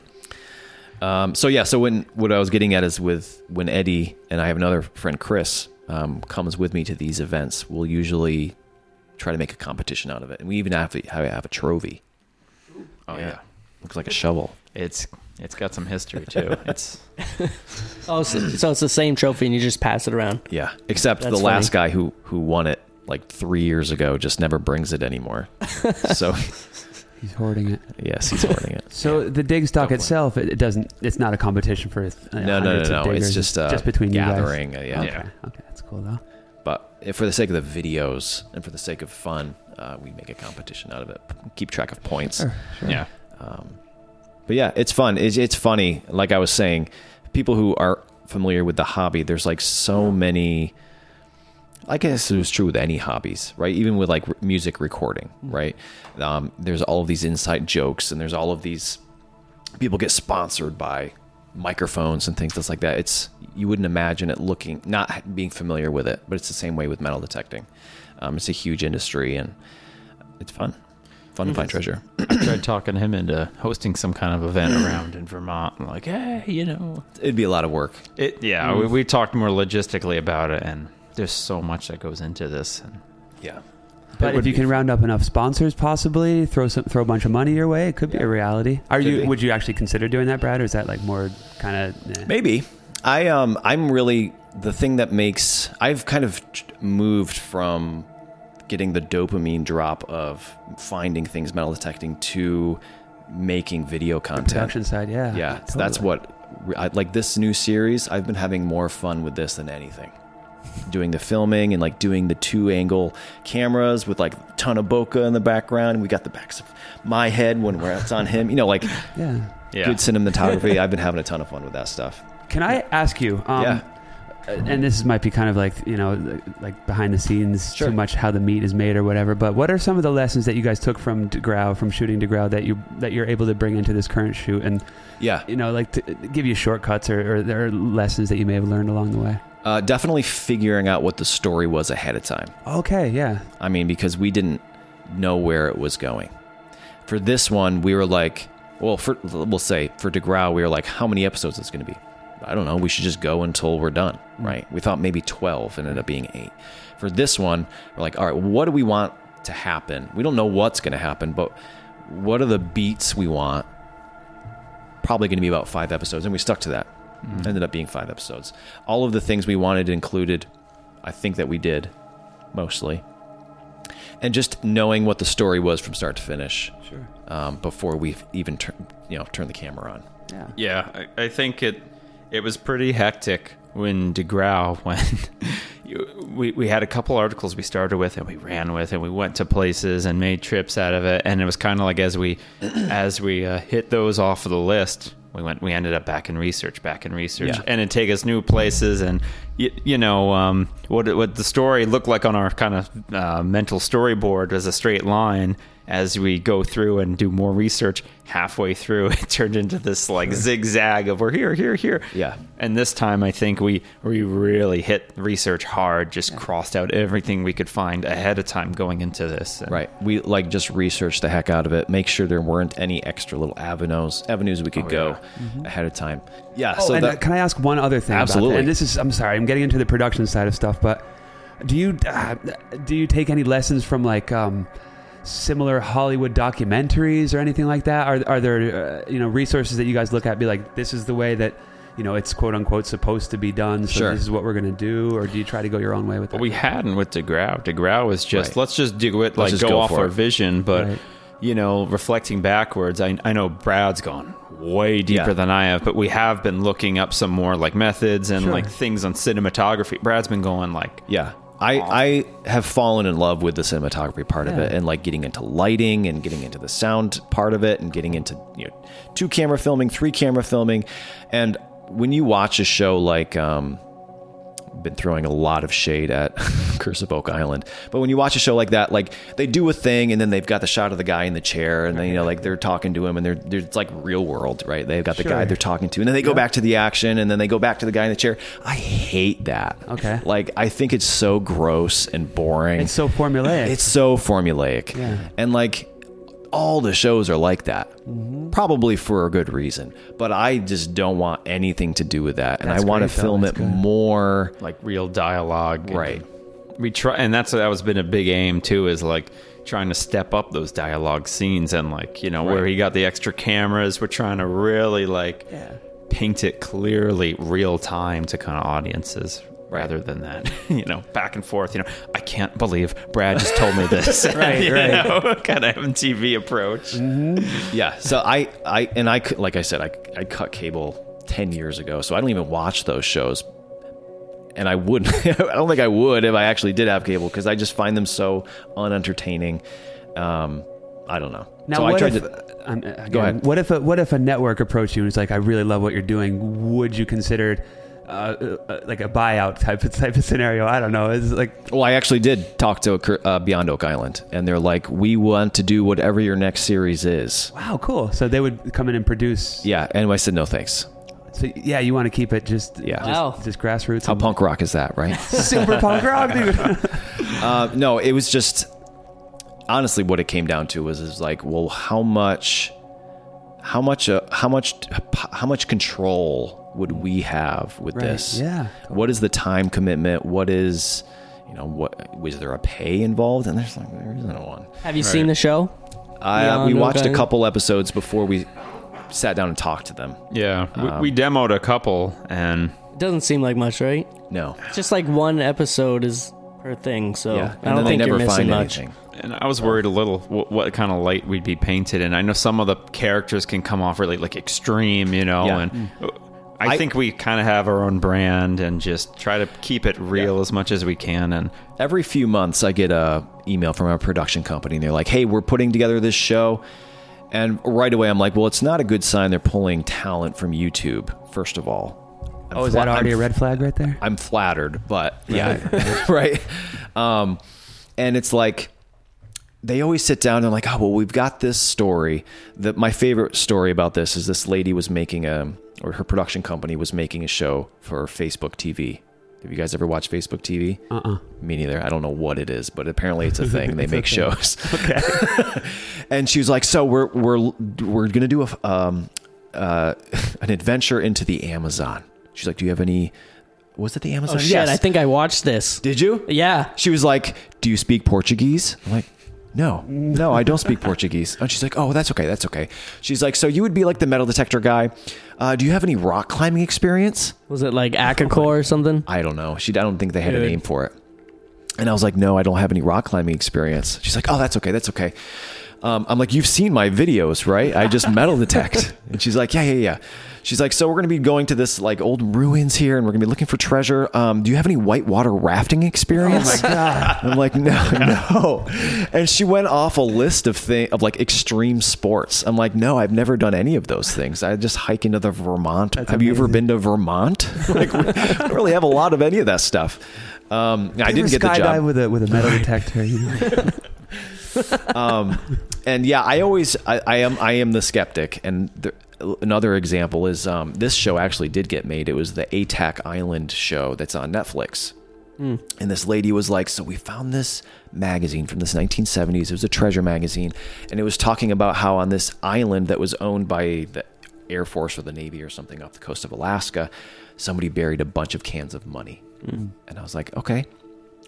Um, so yeah, so when what I was getting at is with when Eddie and I have another friend Chris um, comes with me to these events, we'll usually try to make a competition out of it, and we even have to have, have a trophy. Oh yeah. looks like a shovel. It's it's got some history too. (laughs) It's (laughs) Oh, so, so it's the same trophy, and you just pass it around. Yeah, except That's the last guy who who won it like three years ago just never brings it anymore. (laughs) so He's hoarding it. yes, he's hoarding it. (laughs) So the dig stock Don't itself, it, it doesn't. It's not a competition for. Uh, No, no, no, hundreds no. It's just uh, just between gathering. you uh, guys. yeah. Okay. Yeah. Okay, that's cool though. But if for the sake of the videos and for the sake of fun, uh, we make a competition out of it. Keep track of points. Sure, sure. yeah. Um, but yeah, it's fun. It's, it's funny. Like I was saying, people who are familiar with the hobby, there's like so many. I guess it was true with any hobbies, right? Even with like music recording, right? Um, there's all of these inside jokes, and there's all of these people get sponsored by microphones and things that's like that. It's you wouldn't imagine it looking not being familiar with it, but it's the same way with metal detecting. Um, it's a huge industry, and it's fun. Fun to find treasure. (clears throat) I tried talking him into hosting some kind of event around in Vermont. I'm like, hey, you know, It'd be a lot of work. it. Yeah, we, we talked more logistically about it, and there's so much that goes into this. And Yeah. But if you can round up enough sponsors, possibly throw some, throw a bunch of money your way, it could be a reality. Are Could you? be. Would you actually consider doing that, Brad, or is that like more kind of? Maybe. I um I'm really the thing that makes I've kind of moved from getting the dopamine drop of finding things metal detecting to making video content. production side, yeah, Yeah, so that's what I, like this new series. I've been having more fun with this than anything. Doing the filming and like doing the two angle cameras with like a ton of bokeh in the background. We got the backs of my head when we're it's on him. You know, like (laughs) Yeah. yeah, good cinematography. (laughs) I've been having a ton of fun with that stuff. Can I ask you? Um, Yeah. And this might be kind of like you know, like behind the scenes, Sure. too much how the meat is made or whatever. But what are some of the lessons that you guys took from DeGrau, from shooting DeGrau, that you that you're able to bring into this current shoot, and Yeah. you know, like to give you shortcuts or, or there are lessons that you may have learned along the way? Uh, definitely figuring out what the story was ahead of time. Okay, yeah, I mean, because we didn't know where it was going. For this one, we were like, well, for, we'll say for DeGrau, we were like, how many episodes is going to be? I don't know. We should just go until we're done, right? We thought maybe 12, ended up being eight. For this one, we're like, all right, what do we want to happen? We don't know what's going to happen, but what are the beats we want? Probably going to be about five episodes, and we stuck to that. Ended up being five episodes. All of the things we wanted included, I think that we did, mostly and just knowing what the story was from start to finish sure, um, before we even turn you know turn the camera on. yeah. Yeah, I, I think it it was pretty hectic when DeGrau (laughs) when you, we we had a couple articles we started with and we ran with and we went to places and made trips out of it and it was kind of like as we (clears throat) as we uh, hit those off of the list we went we ended up back in research back in research Yeah. and it take us new places and you, you know um, what what the story looked like on our kind of uh, mental storyboard was a straight line as we go through and do more research halfway through (laughs) it turned into this like zigzag of we're here here here Yeah. and this time i think we we really hit research hard just crossed out everything we could find ahead of time going into this And- Right. We like just researched the heck out of it, make sure there weren't any extra little avenues avenues we could Oh, go yeah. ahead of time. Yeah. Oh, so and that, uh, can I ask one other thing? about Absolutely. that? And this is, I'm sorry, I'm getting into the production side of stuff, but do you uh, do you take any lessons from like um, similar Hollywood documentaries or anything like that? Are are there uh, you know resources that you guys look at? Be like, this is the way that you know it's quote unquote supposed to be done. So Sure. this is what we're gonna do, or do you try to go your own way with But it? we hadn't with DeGrau. DeGrau was just Right. let's just do it, like just go, go off our it. vision. But Right. you know, reflecting backwards, I I know Brad's gone way deeper Yeah. than I have, but we have been looking up some more like methods and Sure. like things on cinematography. Brad's been going like yeah. I, I have fallen in love with the cinematography part of it and like getting into lighting and getting into the sound part of it and getting into you know two camera filming, three camera filming. And when you watch a show like um been throwing a lot of shade at (laughs) Curse of Oak Island. But when you watch a show like that, like they do a thing and then they've got the shot of the guy in the chair and then you know like they're talking to him and they're, they're it's like real world, right? They've got the guy they're talking to and then they go back to the action and then they go back to the guy in the chair. I hate that. Okay. Like I think it's so gross and boring. it's so formulaic. It's so formulaic. Yeah. And like all the shows are like that. Mm-hmm. Probably for a good reason. But I just don't want anything to do with that. And That's I want to great, though. film it good. more like real dialogue. and Right. We try, and that's that was been a big aim too. Is like trying to step up those dialogue scenes and like you know where he got the extra cameras. We're trying to really like paint it clearly real time to kind of audiences. Rather than that, (laughs) you know, back and forth. You know, I can't believe Brad just told me this. (laughs) Right, (laughs) you right. know, kind of MTV approach. Yeah. So I, I, and I, cou- like I said, I, I cut cable 10 years ago. So I don't even watch those shows. And I wouldn't, I don't think I would if I actually did have cable because I just find them so unentertaining. Um, I don't know. Now, so what I tried if, to, um, again, Go ahead. What if a, what if a network approached you and was like, "I really love what you're doing. Would you consider uh, uh, like a buyout type of type of scenario?" I don't know. It's like well, I actually did talk to uh, Beyond Oak Island and they're like, we want to do whatever your next series is. wow, cool. So they would come in and produce. Yeah. And I said, no, thanks. So yeah, you want to keep it just Yeah. just, Wow. just grassroots. How and- punk rock is that, right? (laughs) super punk rock, dude. (laughs) Uh, no, it was just honestly what it came down to was is like, well, how much, how much, uh, how much, how much control would we have with Right, this? yeah. What is the time commitment? What is, you know, what was there a pay involved? And there's like there isn't one. Have you seen the show? I, uh, we Beyond watched Oak a couple episodes before we sat down and talked to them. Yeah, we, we demoed a couple, and It doesn't seem like much, right? No. Just like one episode is per thing, so Yeah. I don't think they you're missing find much. anything. And I was worried a little what, what kind of light we'd be painted in. I know some of the characters can come off really like extreme, you know, Yeah. and uh, I, I- think we kind of have our own brand and just try to keep it real as much as we can. And every few months I get a email from our production company and they're like, "Hey, we're putting together this show." And right away I'm like, "Well, it's not a good sign they're pulling talent from YouTube, first of all." I'm Oh, is fla- that already I'm a red flag right there? I'm flattered, but yeah, (laughs) right. Um, and it's like they always sit down and like, oh well, we've got this story. That my favorite story about this is this lady was making a, or her production company was making a show for Facebook TV. Have you guys ever watched Facebook TV? Uh-uh. Me neither. I don't know what it is, but apparently it's a thing. They (laughs) make shows. (laughs) Okay. and she was like, "So we're we're we're gonna do a um uh (laughs) an adventure into the Amazon." She's like, "Do you have any? Was it the Amazon? Oh shit! I think I watched this. Did you? Yeah. She was like, "Do you speak Portuguese?" I'm like, "No, no, I don't speak Portuguese." And she's like, "Oh, that's okay, that's okay." She's like, "So you would be like the metal detector guy? Uh, do you have any rock climbing experience?" Was it like Akakor or something? I don't know. She, I don't think they had a Dude. name for it. And I was like, "No, I don't have any rock climbing experience." She's like, "Oh, that's okay, that's okay." Um, I'm like, "You've seen my videos, right? I just metal detect." (laughs) and she's like, "Yeah, yeah, yeah." She's like, "So we're gonna be going to this like old ruins here, and we're gonna be looking for treasure. Um, do you have any whitewater rafting experience?" Oh my god. I'm like, no, (laughs) no. And she went off a list of thing of like extreme sports. I'm like, no, I've never done any of those things. I just hike into the Vermont. That's have you ever been to Vermont? (laughs) like, we don't really have a lot of any of that stuff. Um, I didn't get the job. with a with a metal detector. You know? um, and yeah, I always I, I am I am the skeptic. And the, another example is um, this show actually did get made. It was the Adak Island show that's on Netflix. And this lady was like, "So we found this magazine from this 1970s. It was a treasure magazine, and it was talking about how on this island that was owned by the Air Force or the Navy or something off the coast of Alaska, somebody buried a bunch of cans of money." And I was like, "Okay,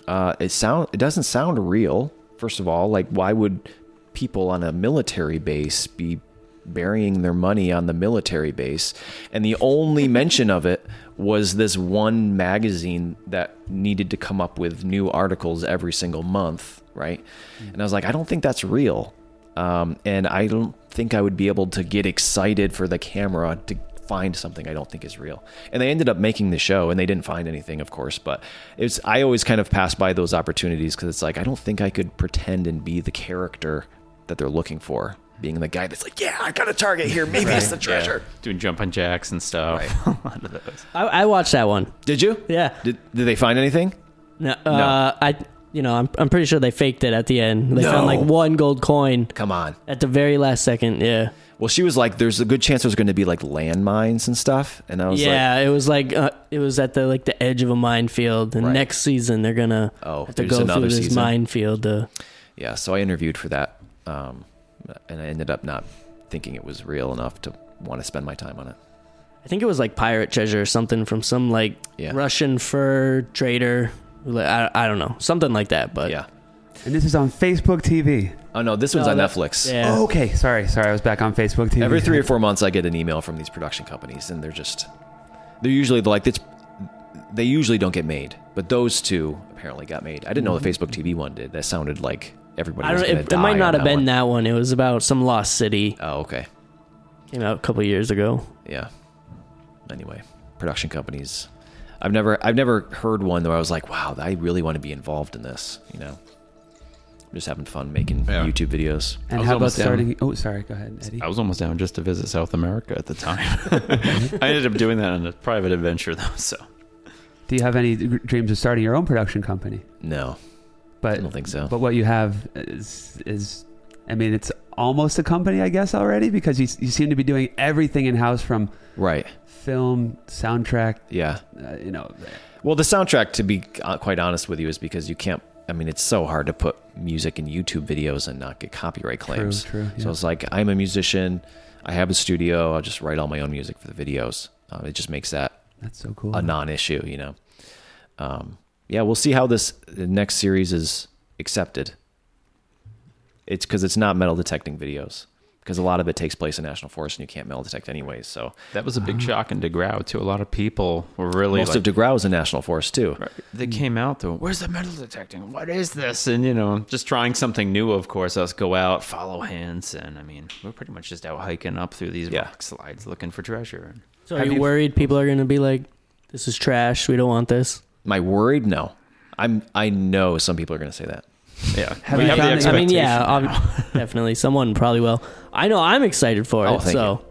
uh, it sound it doesn't sound real. First of all, like why would people on a military base be burying their money on the military base? And the only (laughs) mention of it was this one magazine that needed to come up with new articles every single month, right? And I was like, I don't think that's real. Um, and I don't think I would be able to get excited for the camera to find something I don't think is real. And they ended up making the show and they didn't find anything, of course, but it's I always kind of pass by those opportunities cuz it's like I don't think I could pretend and be the character that they're looking for. Being the guy that's like, "Yeah, I got a target here. Maybe it's the treasure." doing jumping jacks and stuff. (laughs) a lot of those. I, I watched that one. Did you? Yeah. Did did they find anything? No, uh, I you know I'm I'm pretty sure they faked it at the end. They found like one gold coin Come on. at the very last second. Yeah. Well, she was like, "There's a good chance there's going to be like landmines and stuff," and I was like, yeah, it was like uh, it was at the like the edge of a minefield, and Right. next season they're gonna Oh, have to there's go another through this season? minefield. To, yeah. So I interviewed for that um, and I ended up not thinking it was real enough to want to spend my time on it. I think it was like pirate treasure or something from some like Yeah. Russian fur trader. I, I don't know, something like that. But yeah. And this is on Facebook TV. Oh no, this one's No, on Netflix. yeah. Oh, okay. Sorry, sorry. I was back on Facebook TV. Every three or four months, I get an email from these production companies, and they're just they're usually like it's they usually don't get made, but those two apparently got made. I didn't know the Facebook TV one did. That sounded like everybody I don't. going It, to it die. might not have been one. that one. It was about some lost city. Oh, okay. Came out a couple years ago. Yeah. Anyway, production companies. I've never I've never heard one where I was like, wow, I really want to be involved in this. You know, I'm just having fun making Yeah. YouTube videos. And how about almost down. starting? Oh, sorry. Go ahead, Eddie. I was almost down just to visit South America at the time. (laughs) I ended up doing that on a private adventure though. So Do you have any dreams of starting your own production company? No, I don't think so. but what you have is is, I mean, it's almost a company, I guess, already because you you seem to be doing everything in house from right. film, soundtrack, Yeah. uh, you know. Well, the soundtrack, to be uh, quite honest with you, is because you can't. I mean, it's so hard to put music in YouTube videos and not get copyright claims. true, So yeah. it's like I'm a musician. I have a studio. I'll just write all my own music for the videos. Uh, it just makes that That's so cool. a non-issue, you know. Um, yeah, we'll see how this the next series is accepted. It's because it's not metal detecting videos because a lot of it takes place in national forest and you can't metal detect anyways. So that was a big ah. shock in DeGrau to a lot of people. Were really most like, of DeGrau is in national forest too. Right. They came out though. Where's the metal detecting? What is this? And you know, just trying something new. Of course, us go out, follow hints, and I mean, we're pretty much just out hiking up through these Yeah. rock slides looking for treasure. So are you, you- worried people are going to be like, "This is trash. We don't want this." Am I worried? No. I'm. I know some people are going to say that. Yeah, Have we you have the found that- I mean, yeah, expectation. (laughs) definitely. Someone probably will. I know. I'm excited for it. Oh, thank so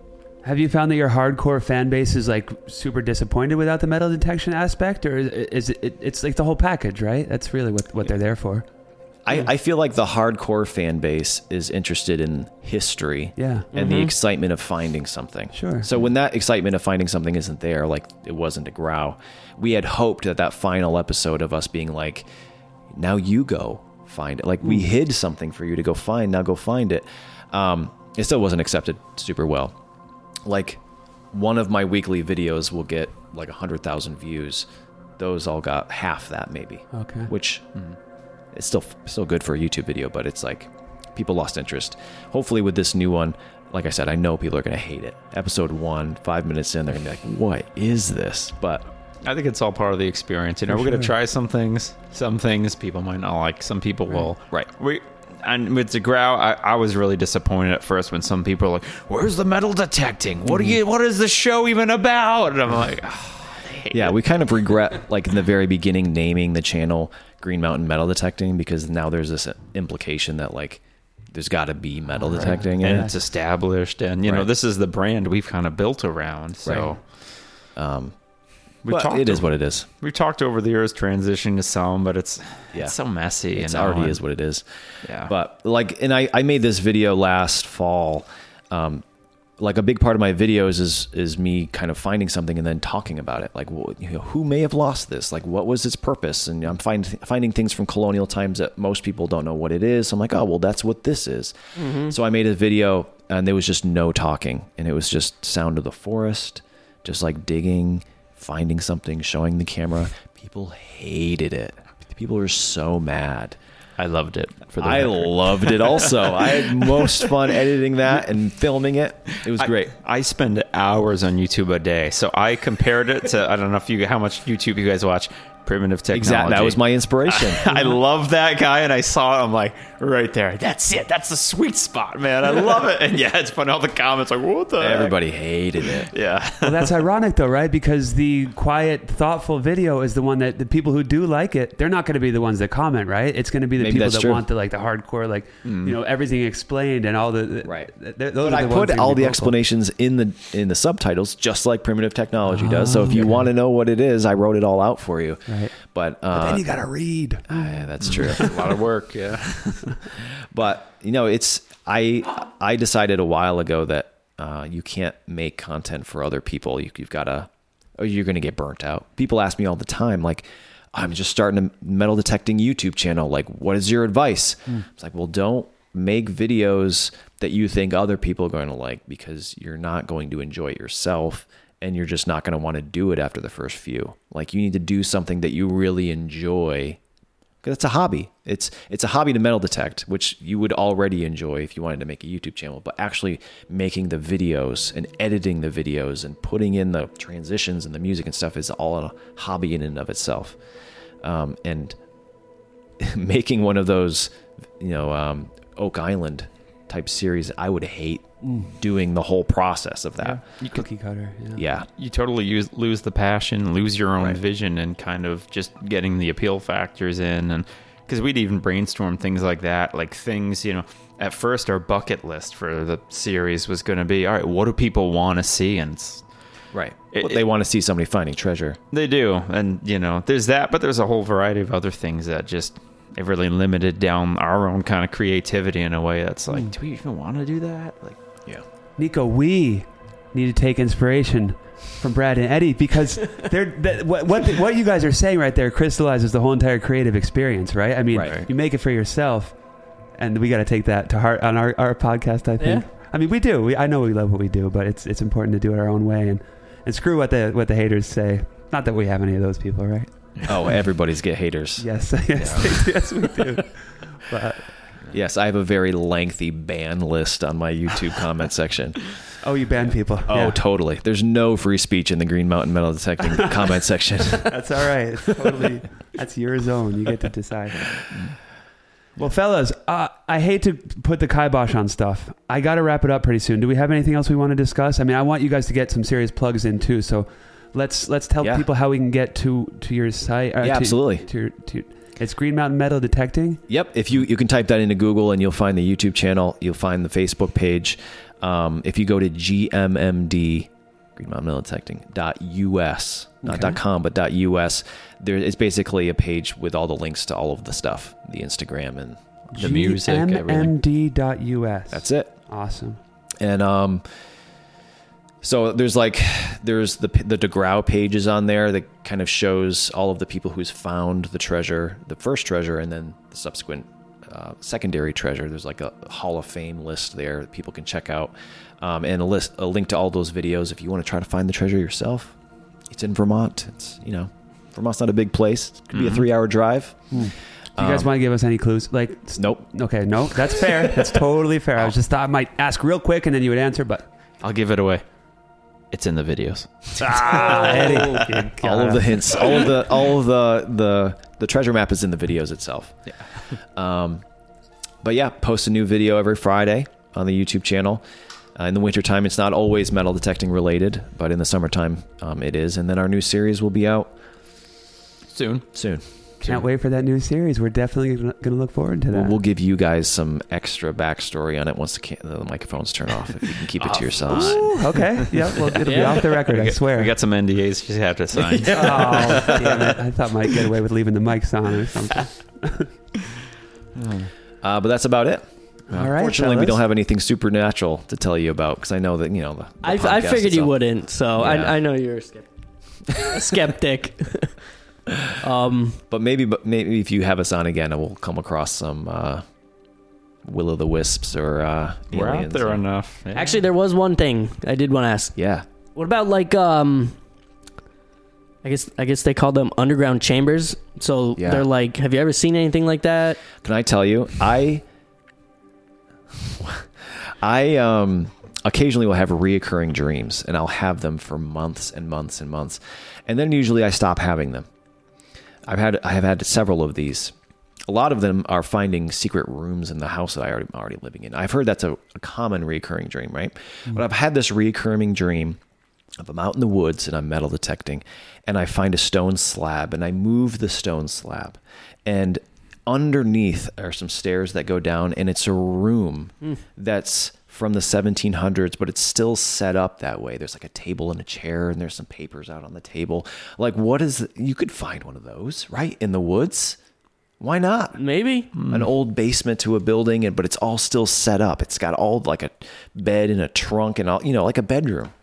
Have you found that your hardcore fan base is like super disappointed without the metal detection aspect, or is, is it, it? It's like the whole package, right? That's really what what they're there for. I, I feel like the hardcore fan base is interested in history Yeah. and the mm-hmm. excitement of finding something. Sure. So when that excitement of finding something isn't there, like it wasn't DeGrau, we had hoped that that final episode of us being like, now you go find it. Like we mm. hid something for you to go find. Now go find it. Um, it still wasn't accepted super well. Like one of my weekly videos will get like a hundred thousand views. Those all got half that maybe Okay. which mm. It's still still good for a YouTube video, but it's like people lost interest. Hopefully, with this new one, like I said, I know people are going to hate it. Episode one, five minutes in, they're going to be like, "What is this?" But I think it's all part of the experience. You know, we're gonna try some things. Some things people might not like. Some people will. Right. We and with DeGrau, I, I was really disappointed at first when some people are like, "Where's the metal detecting? What are you? What is the show even about?" And I'm like, "Ah, I hate yeah, it." we kind of regret, like in the very beginning, naming the channel Green Mountain Metal Detecting because now there's this implication that like there's got to be metal detecting and it. it's established, and you know, this is the brand we've kind of built around. So Um, we've but talked it is over- what it is. we've talked over the years transitioning to some but it's Yeah. it's so messy. It already is what it is. Yeah. But like, and I, I made this video last fall. Um, like a big part of my videos is is me kind of finding something and then talking about it. Like, you know, who may have lost this? Like, what was its purpose? And I'm find, finding things from colonial times that most people don't know what it is. so I'm like, oh, well, that's what this is. Mm-hmm. So I made a video, and there was just no talking, and it was just sound of the forest, just like digging, finding something, showing the camera. People hated it. People were so mad. I loved it. For the I record. loved it also. I had (laughs) most fun editing that and filming it. It was I- great. I, spend hours on YouTube a day, so I compared it to I don't know if you how much YouTube you guys watch. Primitive technology. Exactly. That was my inspiration. (laughs) I love that guy, and I saw it. I'm like, right there. That's it. That's the sweet spot, man. I love it. And yeah, it's funny. All the comments like, what the? heck? Everybody hated it. Yeah. Well, that's (laughs) ironic though, right? Because the quiet, thoughtful video is the one that the people who do like it, they're not going to be the ones that comment, right? It's going to be the Maybe people that true. want the like the hardcore, like mm. you know everything explained and all the the- Right. th- th- those But are I the ones put all the vocal. explanations in the in the subtitles, just like primitive technology does. So if oh, you want to know what it is, I wrote it all out for you. Right. But, But uh, then you got to read. yeah, that's true. a lot of work. Yeah. (laughs) but you know it's i i decided a while ago that uh, you can't make content for other people you, you've got to you're going to get burnt out people ask me all the time like i'm just starting a metal detecting youtube channel like what is your advice it's like well don't make videos that you think other people are going to like because you're not going to enjoy it yourself and you're just not going to want to do it after the first few. Like you need to do something that you really enjoy it's a hobby. It's it's a hobby to metal detect, which you would already enjoy if you wanted to make a YouTube channel. But actually making the videos and editing the videos and putting in the transitions and the music and stuff is all a hobby in and of itself. Um, and (laughs) making one of those, you know, um, Oak Island type series, I would hate doing the whole process of that. Cookie cutter. Yeah. Yeah. you totally use, lose the passion, lose your own Right. vision, and kind of just getting the appeal factors in. And because we'd even brainstorm things like that, like things, you know, at first our bucket list for the series was going to be, all right, what do people want to see? And it's, Right. It- Well, they want to see somebody finding treasure. they do. And, you know, there's that, but there's a whole variety of other things that just. It really limited down our own kind of creativity in a way that's like, hmm. do we even want to do that? Like, Yeah. Nico, we need to take inspiration from Brad and Eddie because (laughs) they're that, what what, the, what you guys are saying right there crystallizes the whole entire creative experience, right? I mean, Right. you make it for yourself, and we got to take that to heart on our, our podcast. I think. I mean, we do. We, I know we love what we do, but it's it's important to do it our own way and and screw what the what the haters say. Not that we have any of those people, right? Oh, everybody's get haters. (laughs) Yes, (laughs) yes, they yes, we do. But Yes, I have a very lengthy ban list on my YouTube comment section. (laughs) oh, you ban people. Oh, Yeah. totally. There's no free speech in the Green Mountain Metal Detecting (laughs) comment section. (laughs) That's all right. It's totally that's your zone. You get to decide. Well, fellas, uh, I hate to put the kibosh on stuff. I got to wrap it up pretty soon. Do we have anything else we want to discuss? I mean, I want you guys to get some serious plugs in too. So let's let's tell Yeah. people how we can get to to your site. uh, Yeah, to- absolutely. To, to it's Green Mountain Metal Detecting. Yep. If you you can type that into Google and you'll find the YouTube channel. You'll find the Facebook page. Um, if you go to GMMD, Green Mountain Metal Detecting dot US, not Okay. dot com, but dot US. There is basically a page with all the links to all of the stuff, the Instagram and The music, everything. GMMD.us. that's it. awesome. And um, so there's like there's the the DeGrau pages on there that kind of shows all of the people who's found the treasure, the first treasure, and then the subsequent uh, secondary treasure. There's like a Hall of Fame list there that people can check out, um, and a list a link to all those videos if you want to try to find the treasure yourself. It's in Vermont. It's you know Vermont's not a big place. It could be a Mhm. three hour drive. Do you guys Um, want to give us any clues? Like, Nope. okay, no, that's fair. that's (laughs) totally fair. I was just thought I might ask real quick and then you would answer, but I'll give it away. It's in the videos. ah, Eddie, you (laughs) all of the hints, all of the all of the the the treasure map is in the videos itself. Yeah. (laughs) um, but yeah, post a new video every Friday on the YouTube channel. Uh, in the wintertime, it's not always metal detecting related, but in the summertime, um, it is. And then our new series will be out Soon. soon. Can't wait for that new series. We're definitely going to look forward to that. We'll, we'll give you guys some extra backstory on it once the, ca- the microphones turn off. If you can keep it to yourselves. Ooh, okay. Yeah, well, it'll be off the record, I swear. We got some NDAs you just have to sign. (laughs) Oh, damn it. I thought I might get away with leaving the mics on or something. (laughs) Uh, but that's about it. All right, Fortunately, we fellas. don't have anything supernatural to tell you about because I know that you know the. the I, I podcast figured you itself. wouldn't, so Yeah. I, I know you're a skeptic. a skeptic. (laughs) um, But maybe, but maybe if you have us on again, we'll come across some uh, will o' the wisps or uh, We're out aliens there or- enough. Yeah. actually, there was one thing I did want to ask. Yeah, What about like um? I guess I guess they call them underground chambers. So Yeah. they're like, have you ever seen anything like that? can I tell you? I I um occasionally will have reoccurring dreams, and I'll have them for months and months and months, and then usually I stop having them. I've had I have had several of these. A lot of them are finding secret rooms in the house that I already am already living in. I've heard that's a, a common recurring dream, right? Mm. But I've had this recurring dream of I'm out in the woods and I'm metal detecting, and I find a stone slab and I move the stone slab, and underneath are some stairs that go down, and it's a room hmm. that's from the 1700s, but it's still set up that way. There's like a table and a chair, and there's some papers out on the table. Like, what is you could find one of those right in the woods? Why not? Maybe. an hmm. old basement to a building and but it's all still set up it's got all like a bed and a trunk and all you know like a bedroom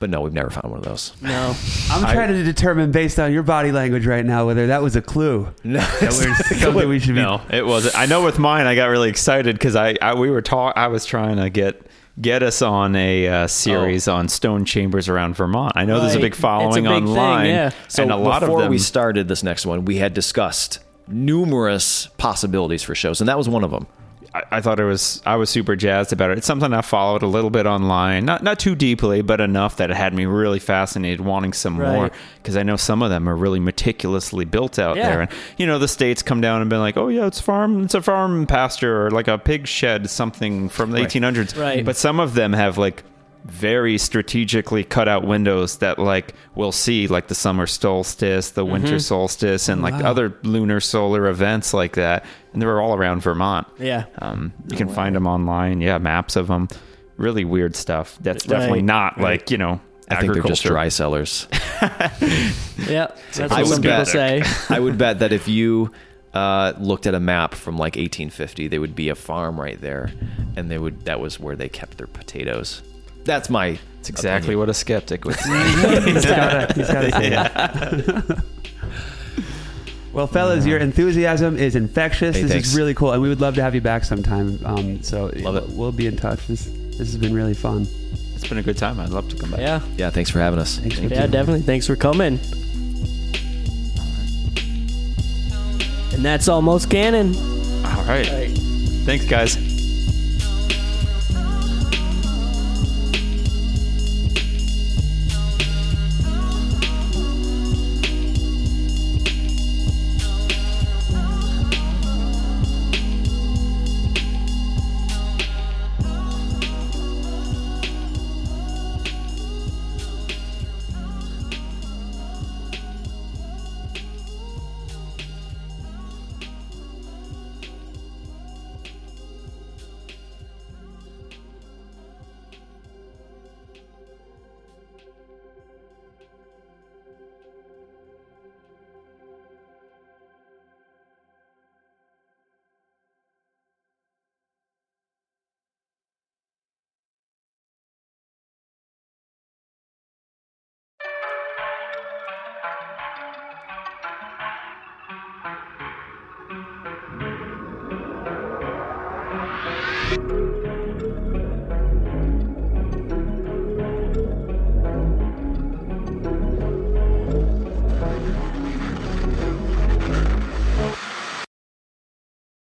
But no, we've never found one of those. No. (laughs) I'm I- trying to determine based on your body language right now whether that was a clue. No, That was (laughs) something we should be. No, it wasn't. I know with mine, I got really excited because I, I we were talk. I was trying to get get us on a uh, series on stone chambers around Vermont. I know there's a Right. big following It's a big thing, online, yeah. So and a lot of before them. we started this next one, we had discussed numerous possibilities for shows, and that was one of them. I, I thought it was I was super jazzed about it. It's something I followed a little bit online, not not too deeply, but enough that it had me really fascinated, wanting some more because I know some of them are really meticulously built out Yeah. there. And you know, the states come down and been like, "Oh yeah, it's farm, it's a farm pasture or like a pig shed, something from the 1800s." Right. But some of them have like very strategically cut out windows that like we'll see like the summer solstice, the winter solstice, and like Wow. other lunar solar events like that. And they're all around Vermont. Yeah. Um, you can find them online. Yeah, maps of them. Really weird stuff. That's definitely Right. not like you know. I think they're just dry cellars. (laughs) Yeah. That's I what would some people bet. say. (laughs) I would bet that if you uh, looked at a map from like 1850, there would be a farm right there, and they would that was where they kept their potatoes. That's my. It's exactly what a skeptic would say. (laughs) he's gotta, say (laughs) that. well, fellas, your enthusiasm is infectious. Hey, this thanks. is really cool, and we would love to have you back sometime. Um, so Love it. We'll be in touch. This this has been really fun. it's been a good time. I'd love to come back. Yeah. Yeah, thanks for having us. Thanks for Yeah, definitely. Thanks for coming. And that's almost canon. All right. Thanks, guys.